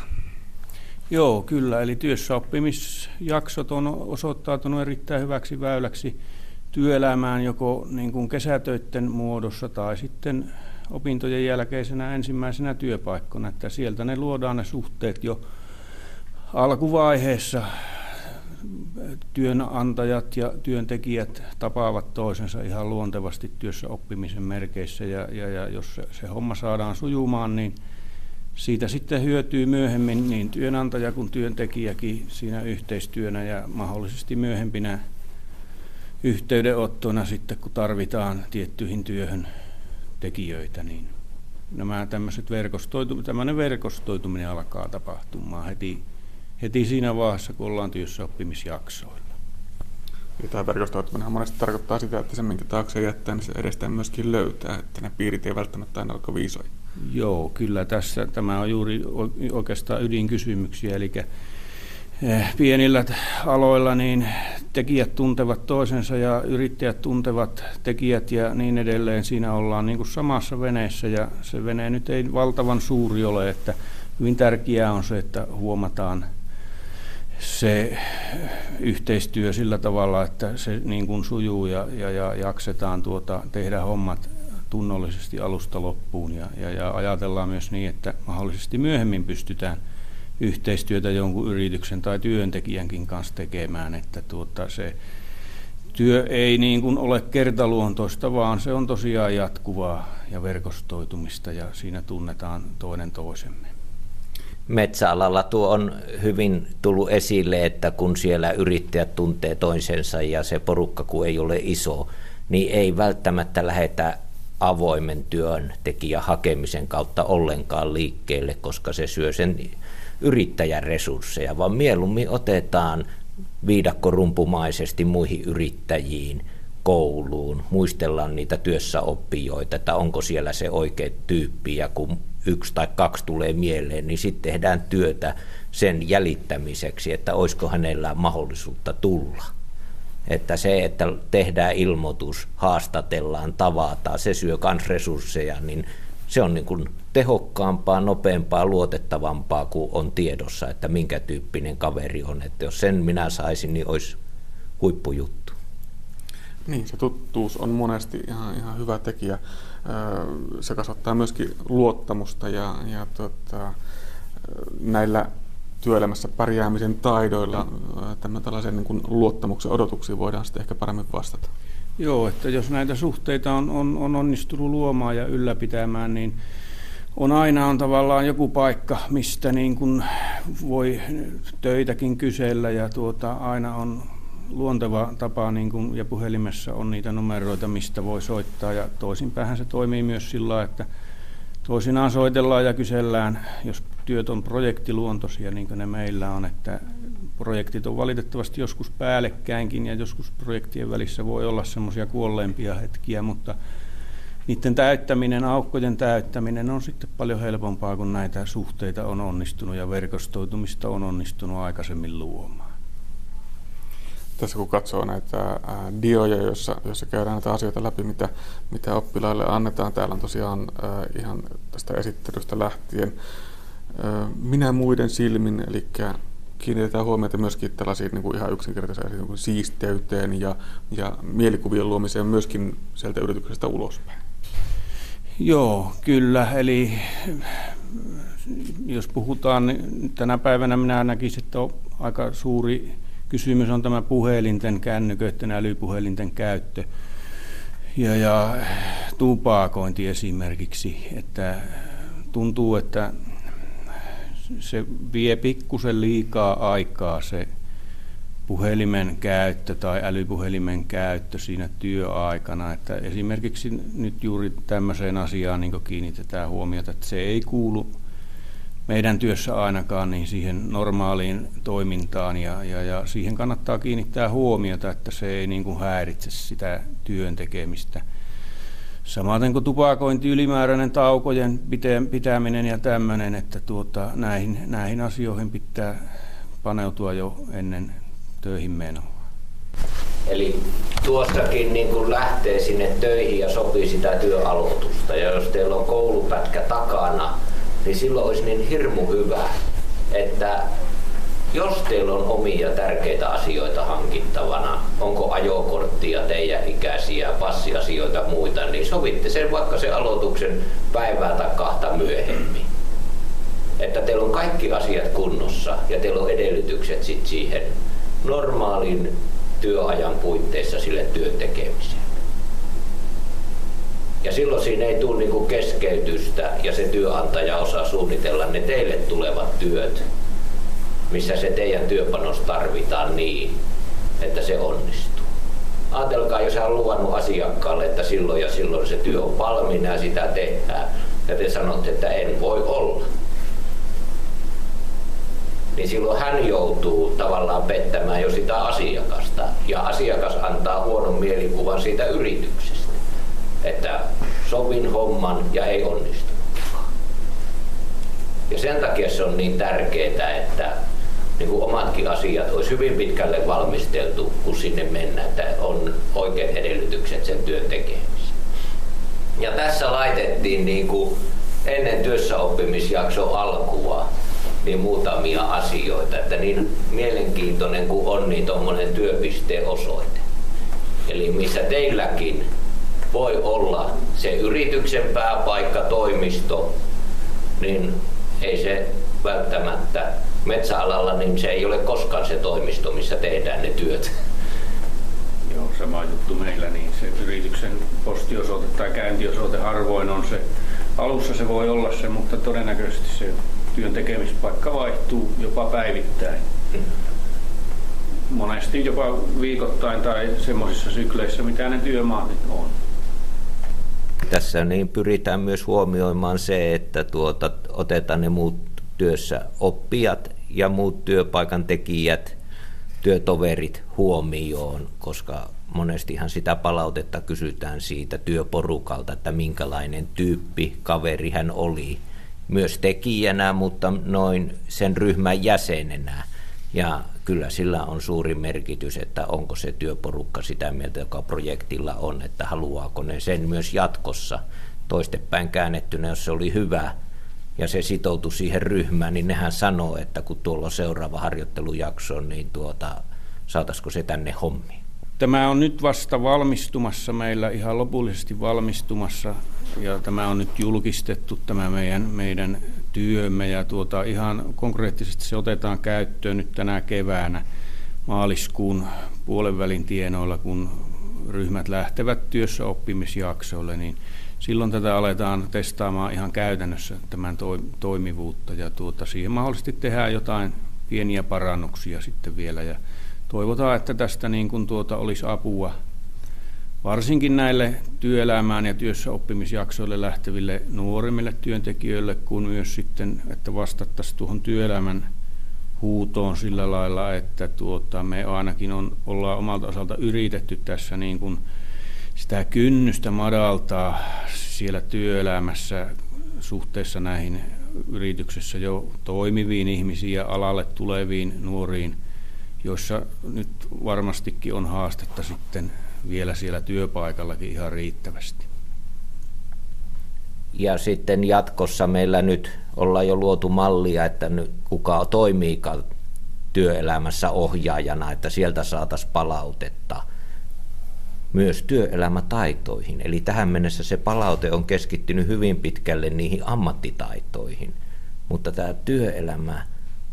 Joo, kyllä. Eli työssäoppimisjaksot on osoittautunut erittäin hyväksi väyläksi työelämään joko niin kuin kesätöiden muodossa tai sitten opintojen jälkeisenä ensimmäisenä työpaikkona. Että sieltä ne luodaan ne suhteet jo alkuvaiheessa työnantajat ja työntekijät tapaavat toisensa ihan luontevasti työssä oppimisen merkeissä ja, ja, ja jos se, se homma saadaan sujumaan, niin siitä sitten hyötyy myöhemmin niin työnantaja kuin työntekijäkin siinä yhteistyönä ja mahdollisesti myöhempinä yhteydenottona sitten, kun tarvitaan tiettyihin työhön tekijöitä, niin nämä tämmöiset verkostoitu, tämmöinen verkostoituminen alkaa tapahtumaan heti heti siinä vaiheessa, kun ollaan työssä oppimisjaksoilla. Ja tämä verkostoituminen monesti tarkoittaa sitä, että se minkä taakse jättää, niin se edestään myöskin löytää, että ne piirit ei välttämättä aina ole viisoja. Joo, kyllä tässä tämä on juuri oikeastaan ydinkysymyksiä, eli eh, pienillä aloilla niin tekijät tuntevat toisensa ja yrittäjät tuntevat tekijät ja niin edelleen. Siinä ollaan niin kuin samassa veneessä ja se vene nyt ei valtavan suuri ole, että hyvin tärkeää on se, että huomataan se yhteistyö sillä tavalla, että se niin kuin sujuu ja, ja, ja jaksetaan tuota, tehdä hommat tunnollisesti alusta loppuun ja, ja, ja ajatellaan myös niin, että mahdollisesti myöhemmin pystytään yhteistyötä jonkun yrityksen tai työntekijänkin kanssa tekemään, että tuota, se työ ei niin kuin ole kertaluontoista, vaan se on tosiaan jatkuvaa ja verkostoitumista ja siinä tunnetaan toinen toisemme. Metsäalalla tuo on hyvin tullut esille, että kun siellä yrittäjät tuntee toisensa ja se porukka kun ei ole iso, niin ei välttämättä lähetä avoimen työn tekijä hakemisen kautta ollenkaan liikkeelle, koska se syö sen yrittäjän resursseja, vaan mieluummin otetaan viidakkorumpumaisesti muihin yrittäjiin, kouluun, muistellaan niitä työssä oppijoita, että onko siellä se oikea tyyppi ja kun yksi tai kaksi tulee mieleen, niin sitten tehdään työtä sen jäljittämiseksi, että olisiko hänellä mahdollisuutta tulla. Että se, että tehdään ilmoitus, haastatellaan, tavataan, se syö myös resursseja, niin se on niin kuin tehokkaampaa, nopeampaa, luotettavampaa kuin on tiedossa, että minkä tyyppinen kaveri on. Että jos sen minä saisin, niin olisi huippujuttu. Niin, se tuttuus on monesti ihan, ihan hyvä tekijä. Se kasvattaa myöskin luottamusta ja, ja tota, näillä työelämässä pärjäämisen taidoilla tällaisen niin luottamuksen odotuksiin voidaan sitten ehkä paremmin vastata. Joo, että jos näitä suhteita on, on, on onnistunut luomaan ja ylläpitämään, niin on aina on tavallaan joku paikka, mistä niin kuin voi töitäkin kysellä ja tuota, aina on luonteva tapa niin kuin, ja puhelimessa on niitä numeroita, mistä voi soittaa ja toisinpäin se toimii myös sillä että toisinaan soitellaan ja kysellään, jos työt on projektiluontoisia, niin kuin ne meillä on, että projektit on valitettavasti joskus päällekkäinkin ja joskus projektien välissä voi olla semmoisia kuolleempia hetkiä, mutta niiden täyttäminen, aukkojen täyttäminen on sitten paljon helpompaa, kun näitä suhteita on onnistunut ja verkostoitumista on onnistunut aikaisemmin luomaan. Tässä kun katsoo näitä dioja, joissa, joissa käydään näitä asioita läpi, mitä, mitä oppilaille annetaan, täällä on tosiaan ihan tästä esittelystä lähtien minä muiden silmin, eli kiinnitetään huomiota myöskin tällaisiin niin kuin ihan yksinkertaisiin niin kuin siisteyteen ja, ja mielikuvien luomiseen myöskin sieltä yrityksestä ulospäin. Joo, kyllä. Eli jos puhutaan, niin tänä päivänä minä näkisin, että on aika suuri kysymys on tämä puhelinten, kännyköiden, älypuhelinten käyttö ja, ja tupakointi esimerkiksi, että tuntuu, että se vie pikkusen liikaa aikaa se puhelimen käyttö tai älypuhelimen käyttö siinä työaikana. Että esimerkiksi nyt juuri tämmöiseen asiaan niin kiinnitetään huomiota, että se ei kuulu meidän työssä ainakaan niin siihen normaaliin toimintaan ja, ja, ja siihen kannattaa kiinnittää huomiota, että se ei niin kuin häiritse sitä työn tekemistä. Samaten kuin tupakointi, ylimääräinen taukojen pitäminen ja tämmöinen, että tuota, näihin, näihin asioihin pitää paneutua jo ennen töihin menoa. Eli tuostakin niin kun lähtee sinne töihin ja sopii sitä työaloitusta. Ja jos teillä on koulupätkä takana, niin silloin olisi niin hirmu hyvä, että jos teillä on omia tärkeitä asioita hankittavana, onko ajokorttia, teidän ikäisiä, passiasioita muita, niin sovitte sen vaikka se aloituksen päivää tai kahta myöhemmin. Että teillä on kaikki asiat kunnossa ja teillä on edellytykset sit siihen normaalin työajan puitteissa sille työn tekemiseen. Ja silloin siinä ei tule niinku keskeytystä ja se työnantaja osaa suunnitella ne teille tulevat työt missä se teidän työpanos tarvitaan niin, että se onnistuu. Ajatelkaa, jos hän on luvannut asiakkaalle, että silloin ja silloin se työ on valmiina ja sitä tehdään, ja te sanotte, että en voi olla. Niin silloin hän joutuu tavallaan pettämään jo sitä asiakasta, ja asiakas antaa huonon mielikuvan siitä yrityksestä, että sovin homman ja ei onnistu. Ja sen takia se on niin tärkeää, että niin kuin omatkin asiat olisi hyvin pitkälle valmisteltu, kun sinne mennään, että on oikeat edellytykset sen työn tekemiseen. Ja tässä laitettiin niin kuin ennen työssäoppimisjakson alkua niin muutamia asioita, että niin mielenkiintoinen kuin on niin tuommoinen työpisteen osoite. Eli missä teilläkin voi olla se yrityksen pääpaikka, toimisto, niin ei se välttämättä metsäalalla, niin se ei ole koskaan se toimisto, missä tehdään ne työt. Joo, sama juttu meillä, niin se yrityksen postiosoite tai käyntiosoite harvoin on se. Alussa se voi olla se, mutta todennäköisesti se työn tekemispaikka vaihtuu jopa päivittäin. Monesti jopa viikoittain tai semmoisissa sykleissä, mitä ne työmaat nyt on. Tässä niin pyritään myös huomioimaan se, että tuota, otetaan ne muut työssä oppijat ja muut työpaikan tekijät, työtoverit huomioon, koska monestihan sitä palautetta kysytään siitä työporukalta, että minkälainen tyyppi kaveri hän oli myös tekijänä, mutta noin sen ryhmän jäsenenä. Ja kyllä sillä on suuri merkitys, että onko se työporukka sitä mieltä, joka projektilla on, että haluaako ne sen myös jatkossa toistepäin käännettynä, jos se oli hyvä ja se sitoutui siihen ryhmään, niin nehän sanoo, että kun tuolla on seuraava harjoittelujakso, niin tuota, saataisiko se tänne hommiin. Tämä on nyt vasta valmistumassa meillä, ihan lopullisesti valmistumassa, ja tämä on nyt julkistettu, tämä meidän, meidän työmme, ja tuota, ihan konkreettisesti se otetaan käyttöön nyt tänä keväänä maaliskuun puolen välin tienoilla, kun ryhmät lähtevät työssä oppimisjaksoille, niin silloin tätä aletaan testaamaan ihan käytännössä tämän toimivuutta, ja tuota, siihen mahdollisesti tehdään jotain pieniä parannuksia sitten vielä, ja toivotaan, että tästä niin kuin tuota olisi apua varsinkin näille työelämään ja työssä oppimisjaksoille lähteville nuorimmille työntekijöille, kun myös sitten, että vastattaisiin tuohon työelämän huutoon sillä lailla, että tuota, me ainakin on, ollaan omalta osalta yritetty tässä niin kuin sitä kynnystä madaltaa siellä työelämässä suhteessa näihin yrityksessä jo toimiviin ihmisiin ja alalle tuleviin nuoriin joissa nyt varmastikin on haastetta sitten vielä siellä työpaikallakin ihan riittävästi. Ja sitten jatkossa meillä nyt ollaan jo luotu mallia, että nyt kuka toimiikaan työelämässä ohjaajana, että sieltä saataisiin palautetta myös työelämätaitoihin. Eli tähän mennessä se palaute on keskittynyt hyvin pitkälle niihin ammattitaitoihin, mutta tämä työelämä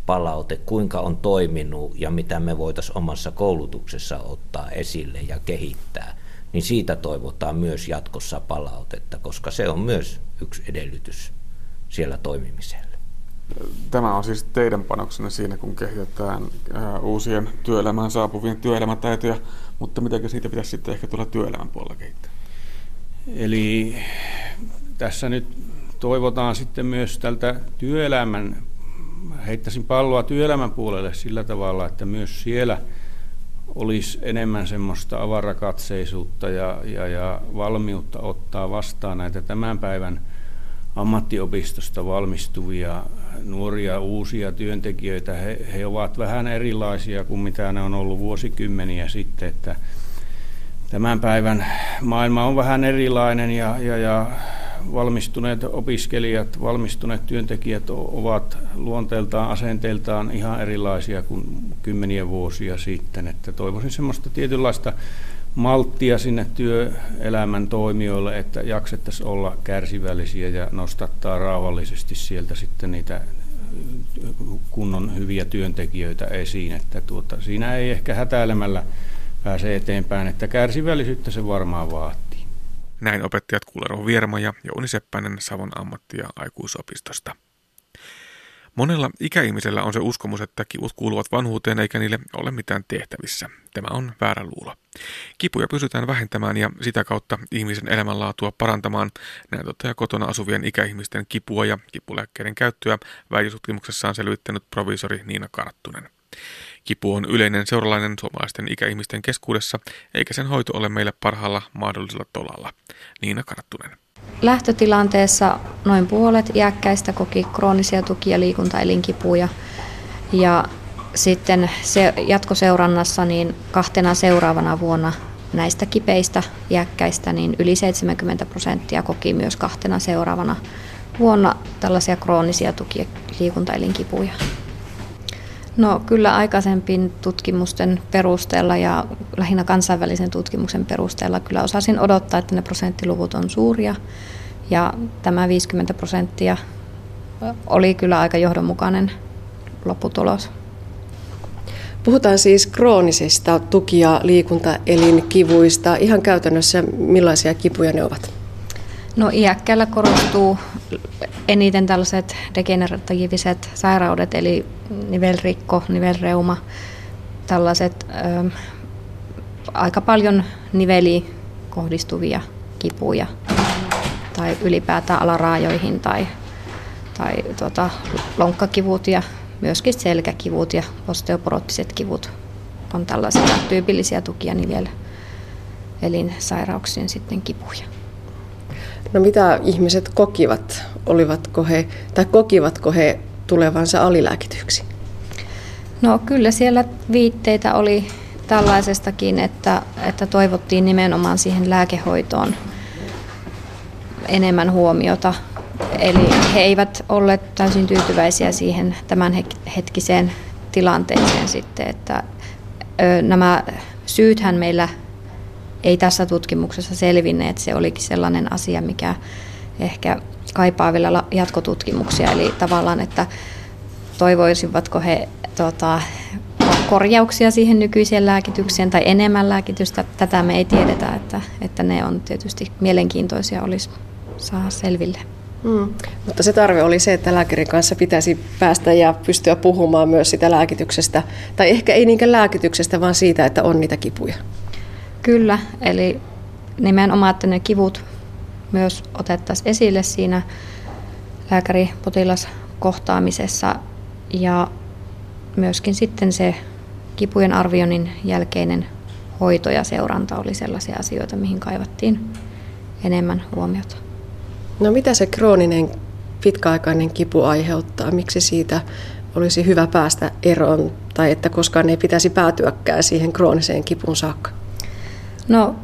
palaute, kuinka on toiminut ja mitä me voitaisiin omassa koulutuksessa ottaa esille ja kehittää, niin siitä toivotaan myös jatkossa palautetta, koska se on myös yksi edellytys siellä toimimiselle. Tämä on siis teidän panoksenne siinä, kun kehitetään uusien työelämään saapuvien työelämätaitoja, mutta miten siitä pitäisi sitten ehkä tulla työelämän puolella kehittää? Eli tässä nyt toivotaan sitten myös tältä työelämän heittäisin palloa työelämän puolelle sillä tavalla, että myös siellä olisi enemmän semmoista avarakatseisuutta ja, ja, ja valmiutta ottaa vastaan näitä tämän päivän ammattiopistosta valmistuvia nuoria uusia työntekijöitä. He, he ovat vähän erilaisia kuin mitä ne on ollut vuosikymmeniä sitten, että tämän päivän maailma on vähän erilainen ja, ja, ja valmistuneet opiskelijat, valmistuneet työntekijät ovat luonteeltaan, asenteiltaan ihan erilaisia kuin kymmeniä vuosia sitten. Että toivoisin semmoista tietynlaista malttia sinne työelämän toimijoille, että jaksettaisiin olla kärsivällisiä ja nostattaa rauhallisesti sieltä sitten niitä kunnon hyviä työntekijöitä esiin. Että tuota, siinä ei ehkä hätäilemällä pääse eteenpäin, että kärsivällisyyttä se varmaan vaatii. Näin opettajat Kuulero Vierma ja Jouni Seppänen Savon ammatti- ja aikuisopistosta. Monella ikäihmisellä on se uskomus, että kivut kuuluvat vanhuuteen eikä niille ole mitään tehtävissä. Tämä on väärä luulo. Kipuja pysytään vähentämään ja sitä kautta ihmisen elämänlaatua parantamaan. Näin toteaa kotona asuvien ikäihmisten kipua ja kipulääkkeiden käyttöä väitöstutkimuksessaan selvittänyt proviisori Niina Karttunen. Kipu on yleinen seuralainen suomalaisten ikäihmisten keskuudessa, eikä sen hoito ole meille parhaalla mahdollisella tolalla. Niina Karttunen. Lähtötilanteessa noin puolet iäkkäistä koki kroonisia tuki- ja liikuntaelinkipuja. Ja sitten se jatkoseurannassa niin kahtena seuraavana vuonna näistä kipeistä iäkkäistä niin yli 70 prosenttia koki myös kahtena seuraavana vuonna tällaisia kroonisia tuki- ja liikuntaelinkipuja? No kyllä aikaisempien tutkimusten perusteella ja lähinnä kansainvälisen tutkimuksen perusteella kyllä osasin odottaa, että ne prosenttiluvut on suuria ja tämä 50 prosenttia oli kyllä aika johdonmukainen lopputulos. Puhutaan siis kroonisista tuki- ja liikuntaelinkivuista. Ihan käytännössä millaisia kipuja ne ovat? No iäkkäillä korostuu eniten tällaiset degeneratiiviset sairaudet, eli nivelrikko, nivelreuma, tällaiset ö, aika paljon niveliin kohdistuvia kipuja tai ylipäätään alaraajoihin tai, tai tuota, lonkkakivut ja myöskin selkäkivut ja osteoporottiset kivut on tällaisia tyypillisiä tukia nivel elinsairauksien sitten kipuja. No mitä ihmiset kokivat? Olivatko he, tai kokivatko he tulevansa alilääkityksi? No kyllä siellä viitteitä oli tällaisestakin, että, että toivottiin nimenomaan siihen lääkehoitoon enemmän huomiota. Eli he eivät olleet täysin tyytyväisiä siihen tämän hetkiseen tilanteeseen sitten, että ö, nämä syythän meillä ei tässä tutkimuksessa selvinneet. Se olikin sellainen asia, mikä ehkä kaipaa vielä jatkotutkimuksia. Eli tavallaan, että toivoisivatko he tota, korjauksia siihen nykyiseen lääkitykseen tai enemmän lääkitystä. Tätä me ei tiedetä, että, että ne on tietysti mielenkiintoisia olisi saa selville. Mm. Mutta se tarve oli se, että lääkärin kanssa pitäisi päästä ja pystyä puhumaan myös sitä lääkityksestä. Tai ehkä ei niinkään lääkityksestä, vaan siitä, että on niitä kipuja. Kyllä, eli nimenomaan, että ne kivut myös otettaisiin esille siinä lääkäri-potilaskohtaamisessa ja myöskin sitten se kipujen arvioinnin jälkeinen hoito ja seuranta oli sellaisia asioita, mihin kaivattiin enemmän huomiota. No mitä se krooninen pitkäaikainen kipu aiheuttaa? Miksi siitä olisi hyvä päästä eroon tai että koskaan ei pitäisi päätyäkään siihen krooniseen kipuun saakka? No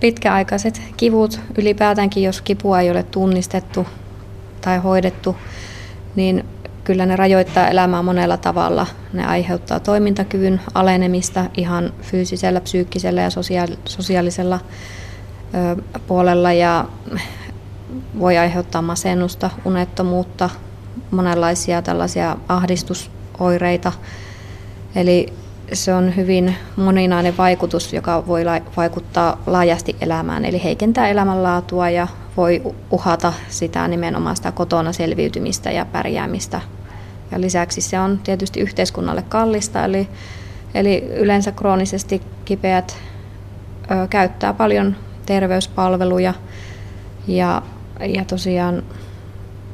pitkäaikaiset kivut, ylipäätäänkin jos kipua ei ole tunnistettu tai hoidettu, niin kyllä ne rajoittaa elämää monella tavalla. Ne aiheuttaa toimintakyvyn alenemista ihan fyysisellä, psyykkisellä ja sosiaalisella puolella ja voi aiheuttaa masennusta, unettomuutta, monenlaisia tällaisia ahdistusoireita. Eli se on hyvin moninainen vaikutus, joka voi vaikuttaa laajasti elämään, eli heikentää elämänlaatua ja voi uhata sitä nimenomaan sitä kotona selviytymistä ja pärjäämistä. Ja lisäksi se on tietysti yhteiskunnalle kallista, eli, eli yleensä kroonisesti kipeät ö, käyttää paljon terveyspalveluja ja, ja tosiaan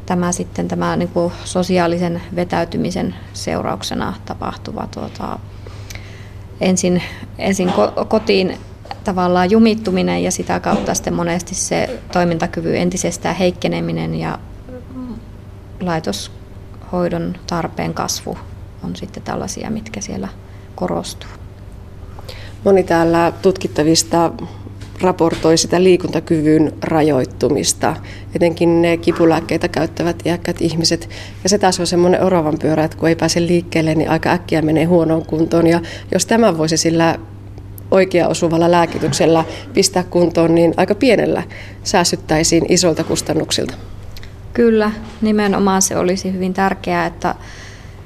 tämä sitten tämä niin kuin sosiaalisen vetäytymisen seurauksena tapahtuva tuota, ensin, ensin kotiin tavallaan jumittuminen ja sitä kautta sitten monesti se toimintakyvyn entisestään heikkeneminen ja laitoshoidon tarpeen kasvu on sitten tällaisia, mitkä siellä korostuu. Moni täällä tutkittavista raportoi sitä liikuntakyvyn rajoittumista, etenkin ne kipulääkkeitä käyttävät iäkkäät ihmiset. Ja se taas on semmoinen oravan pyörä, että kun ei pääse liikkeelle, niin aika äkkiä menee huonoon kuntoon. Ja jos tämä voisi sillä oikea osuvalla lääkityksellä pistää kuntoon, niin aika pienellä säästyttäisiin isolta kustannuksilta. Kyllä, nimenomaan se olisi hyvin tärkeää, että,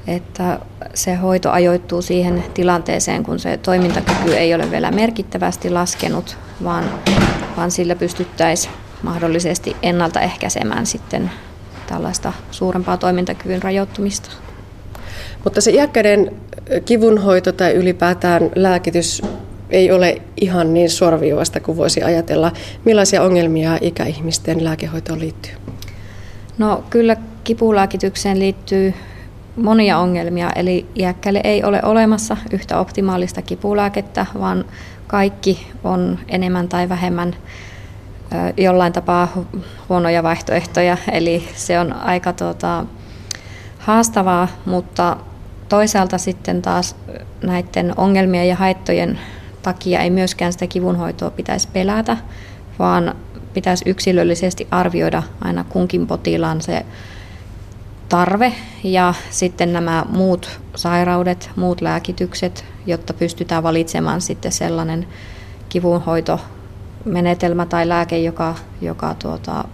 että se hoito ajoittuu siihen tilanteeseen, kun se toimintakyky ei ole vielä merkittävästi laskenut, vaan, vaan sillä pystyttäisiin mahdollisesti ennaltaehkäisemään sitten tällaista suurempaa toimintakyvyn rajoittumista. Mutta se iäkkäiden kivunhoito tai ylipäätään lääkitys ei ole ihan niin suoraviivasta kuin voisi ajatella. Millaisia ongelmia ikäihmisten lääkehoitoon liittyy? No kyllä kipulääkitykseen liittyy monia ongelmia, eli iäkkäille ei ole olemassa yhtä optimaalista kipulääkettä, vaan kaikki on enemmän tai vähemmän jollain tapaa huonoja vaihtoehtoja, eli se on aika tuota, haastavaa, mutta toisaalta sitten taas näiden ongelmien ja haittojen takia ei myöskään sitä kivunhoitoa pitäisi pelätä, vaan pitäisi yksilöllisesti arvioida aina kunkin potilaan se tarve ja sitten nämä muut sairaudet, muut lääkitykset, jotta pystytään valitsemaan sitten sellainen kivunhoitomenetelmä tai lääke, joka, joka tuota,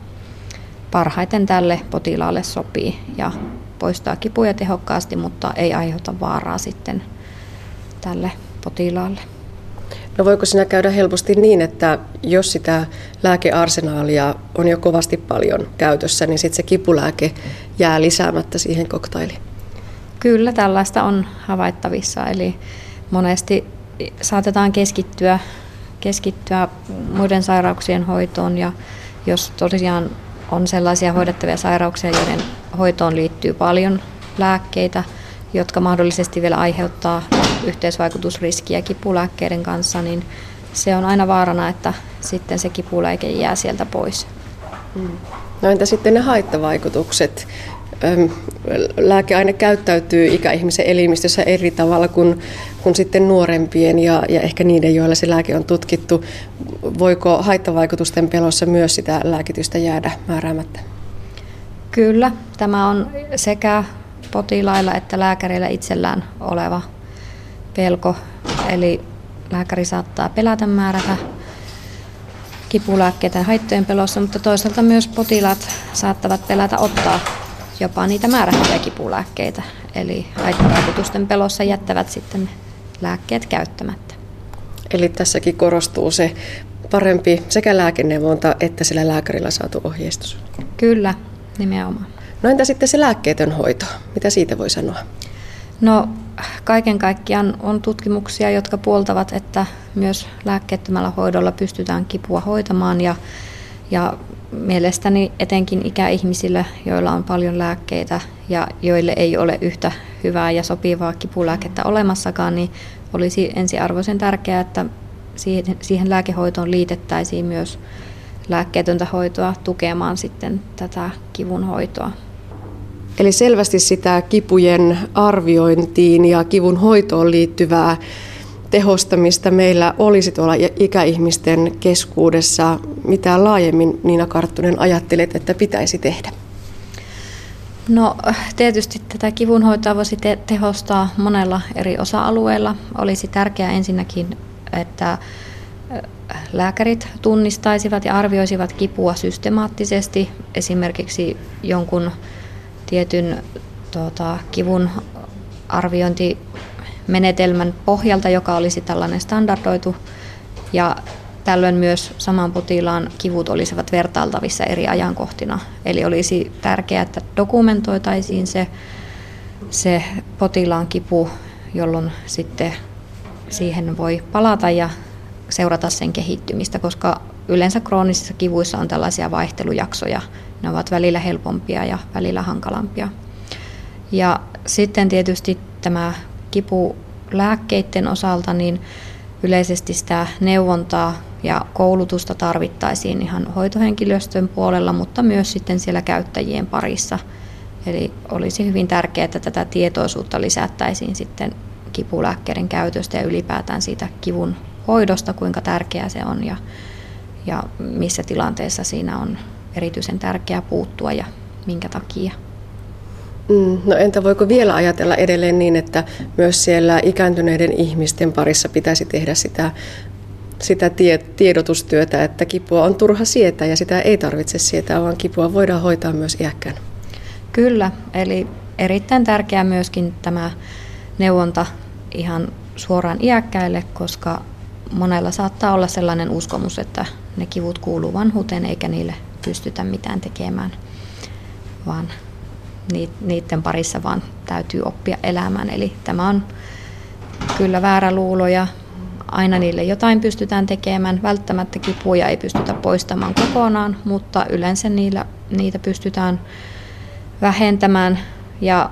parhaiten tälle potilaalle sopii ja poistaa kipuja tehokkaasti, mutta ei aiheuta vaaraa sitten tälle potilaalle. No voiko sinä käydä helposti niin, että jos sitä lääkearsenaalia on jo kovasti paljon käytössä, niin sitten se kipulääke jää lisäämättä siihen koktailiin? Kyllä, tällaista on havaittavissa. Eli monesti saatetaan keskittyä, keskittyä muiden sairauksien hoitoon ja jos tosiaan on sellaisia hoidettavia sairauksia, joiden hoitoon liittyy paljon lääkkeitä, jotka mahdollisesti vielä aiheuttaa yhteisvaikutusriskiä kipulääkkeiden kanssa, niin se on aina vaarana, että sitten se kipulääke jää sieltä pois. Mm. No entä sitten ne haittavaikutukset? Lääkeaine käyttäytyy ikäihmisen elimistössä eri tavalla kuin, kuin sitten nuorempien ja, ja ehkä niiden, joilla se lääke on tutkittu. Voiko haittavaikutusten pelossa myös sitä lääkitystä jäädä määräämättä? Kyllä, tämä on sekä potilailla että lääkäreillä itsellään oleva pelko. Eli lääkäri saattaa pelätä määrätä kipulääkkeitä haittojen pelossa, mutta toisaalta myös potilaat saattavat pelätä ottaa jopa niitä määrättyjä kipulääkkeitä. Eli haittavaikutusten pelossa jättävät sitten lääkkeet käyttämättä. Eli tässäkin korostuu se parempi sekä lääkeneuvonta että sillä lääkärillä saatu ohjeistus. Kyllä, nimenomaan. No entä sitten se lääkkeetön hoito? Mitä siitä voi sanoa? No kaiken kaikkiaan on tutkimuksia, jotka puoltavat, että myös lääkkeettömällä hoidolla pystytään kipua hoitamaan ja, ja mielestäni etenkin ikäihmisillä, joilla on paljon lääkkeitä ja joille ei ole yhtä hyvää ja sopivaa kipulääkettä olemassakaan, niin olisi ensiarvoisen tärkeää, että siihen, siihen lääkehoitoon liitettäisiin myös lääkkeetöntä hoitoa tukemaan sitten tätä kivun hoitoa. Eli selvästi sitä kipujen arviointiin ja kivun hoitoon liittyvää tehostamista meillä olisi tuolla ikäihmisten keskuudessa. Mitä laajemmin Niina Karttunen ajattelet, että pitäisi tehdä? No tietysti tätä kivunhoitoa voisi te- tehostaa monella eri osa-alueella. Olisi tärkeää ensinnäkin, että lääkärit tunnistaisivat ja arvioisivat kipua systemaattisesti, esimerkiksi jonkun tietyn tuota, kivun arviointimenetelmän pohjalta, joka olisi tällainen standardoitu. Ja tällöin myös saman potilaan kivut olisivat vertailtavissa eri ajankohtina. Eli olisi tärkeää, että dokumentoitaisiin se, se potilaan kipu, jolloin sitten siihen voi palata ja seurata sen kehittymistä, koska yleensä kroonisissa kivuissa on tällaisia vaihtelujaksoja. Ne ovat välillä helpompia ja välillä hankalampia. Ja sitten tietysti tämä kipu lääkkeiden osalta, niin yleisesti sitä neuvontaa ja koulutusta tarvittaisiin ihan hoitohenkilöstön puolella, mutta myös sitten siellä käyttäjien parissa. Eli olisi hyvin tärkeää, että tätä tietoisuutta lisättäisiin sitten kipulääkkeiden käytöstä ja ylipäätään siitä kivun hoidosta, kuinka tärkeää se on ja, ja missä tilanteessa siinä on erityisen tärkeää puuttua ja minkä takia. Mm, no entä voiko vielä ajatella edelleen niin, että myös siellä ikääntyneiden ihmisten parissa pitäisi tehdä sitä, sitä tie, tiedotustyötä, että kipua on turha sietää ja sitä ei tarvitse sietää, vaan kipua voidaan hoitaa myös iäkkään? Kyllä, eli erittäin tärkeää myöskin tämä neuvonta ihan suoraan iäkkäille, koska monella saattaa olla sellainen uskomus, että ne kivut kuuluu vanhuuteen eikä niille pystytä mitään tekemään, vaan niiden parissa vaan täytyy oppia elämään. Eli tämä on kyllä väärä luulo ja aina niille jotain pystytään tekemään. Välttämättä kipuja ei pystytä poistamaan kokonaan, mutta yleensä niillä, niitä pystytään vähentämään ja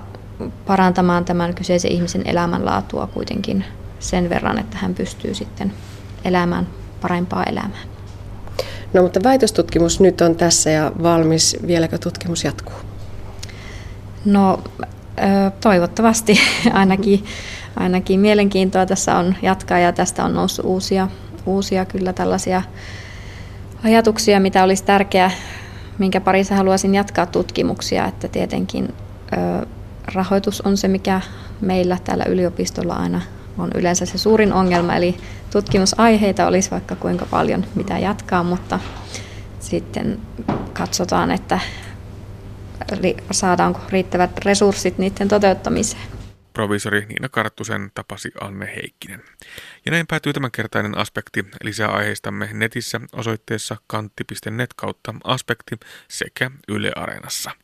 parantamaan tämän kyseisen ihmisen elämänlaatua kuitenkin sen verran, että hän pystyy sitten elämään parempaa elämää. No mutta väitöstutkimus nyt on tässä ja valmis. Vieläkö tutkimus jatkuu? No toivottavasti ainakin, ainakin mielenkiintoa tässä on jatkaa ja tästä on noussut uusia, uusia kyllä tällaisia ajatuksia, mitä olisi tärkeää, minkä parissa haluaisin jatkaa tutkimuksia, että tietenkin rahoitus on se, mikä meillä täällä yliopistolla aina on yleensä se suurin ongelma, eli tutkimusaiheita olisi vaikka kuinka paljon mitä jatkaa, mutta sitten katsotaan, että saadaanko riittävät resurssit niiden toteuttamiseen. Provisori Niina Karttusen tapasi Anne Heikkinen. Ja näin päätyy tämänkertainen aspekti. Lisää aiheistamme netissä osoitteessa kantti.net kautta aspekti sekä Yle Areenassa.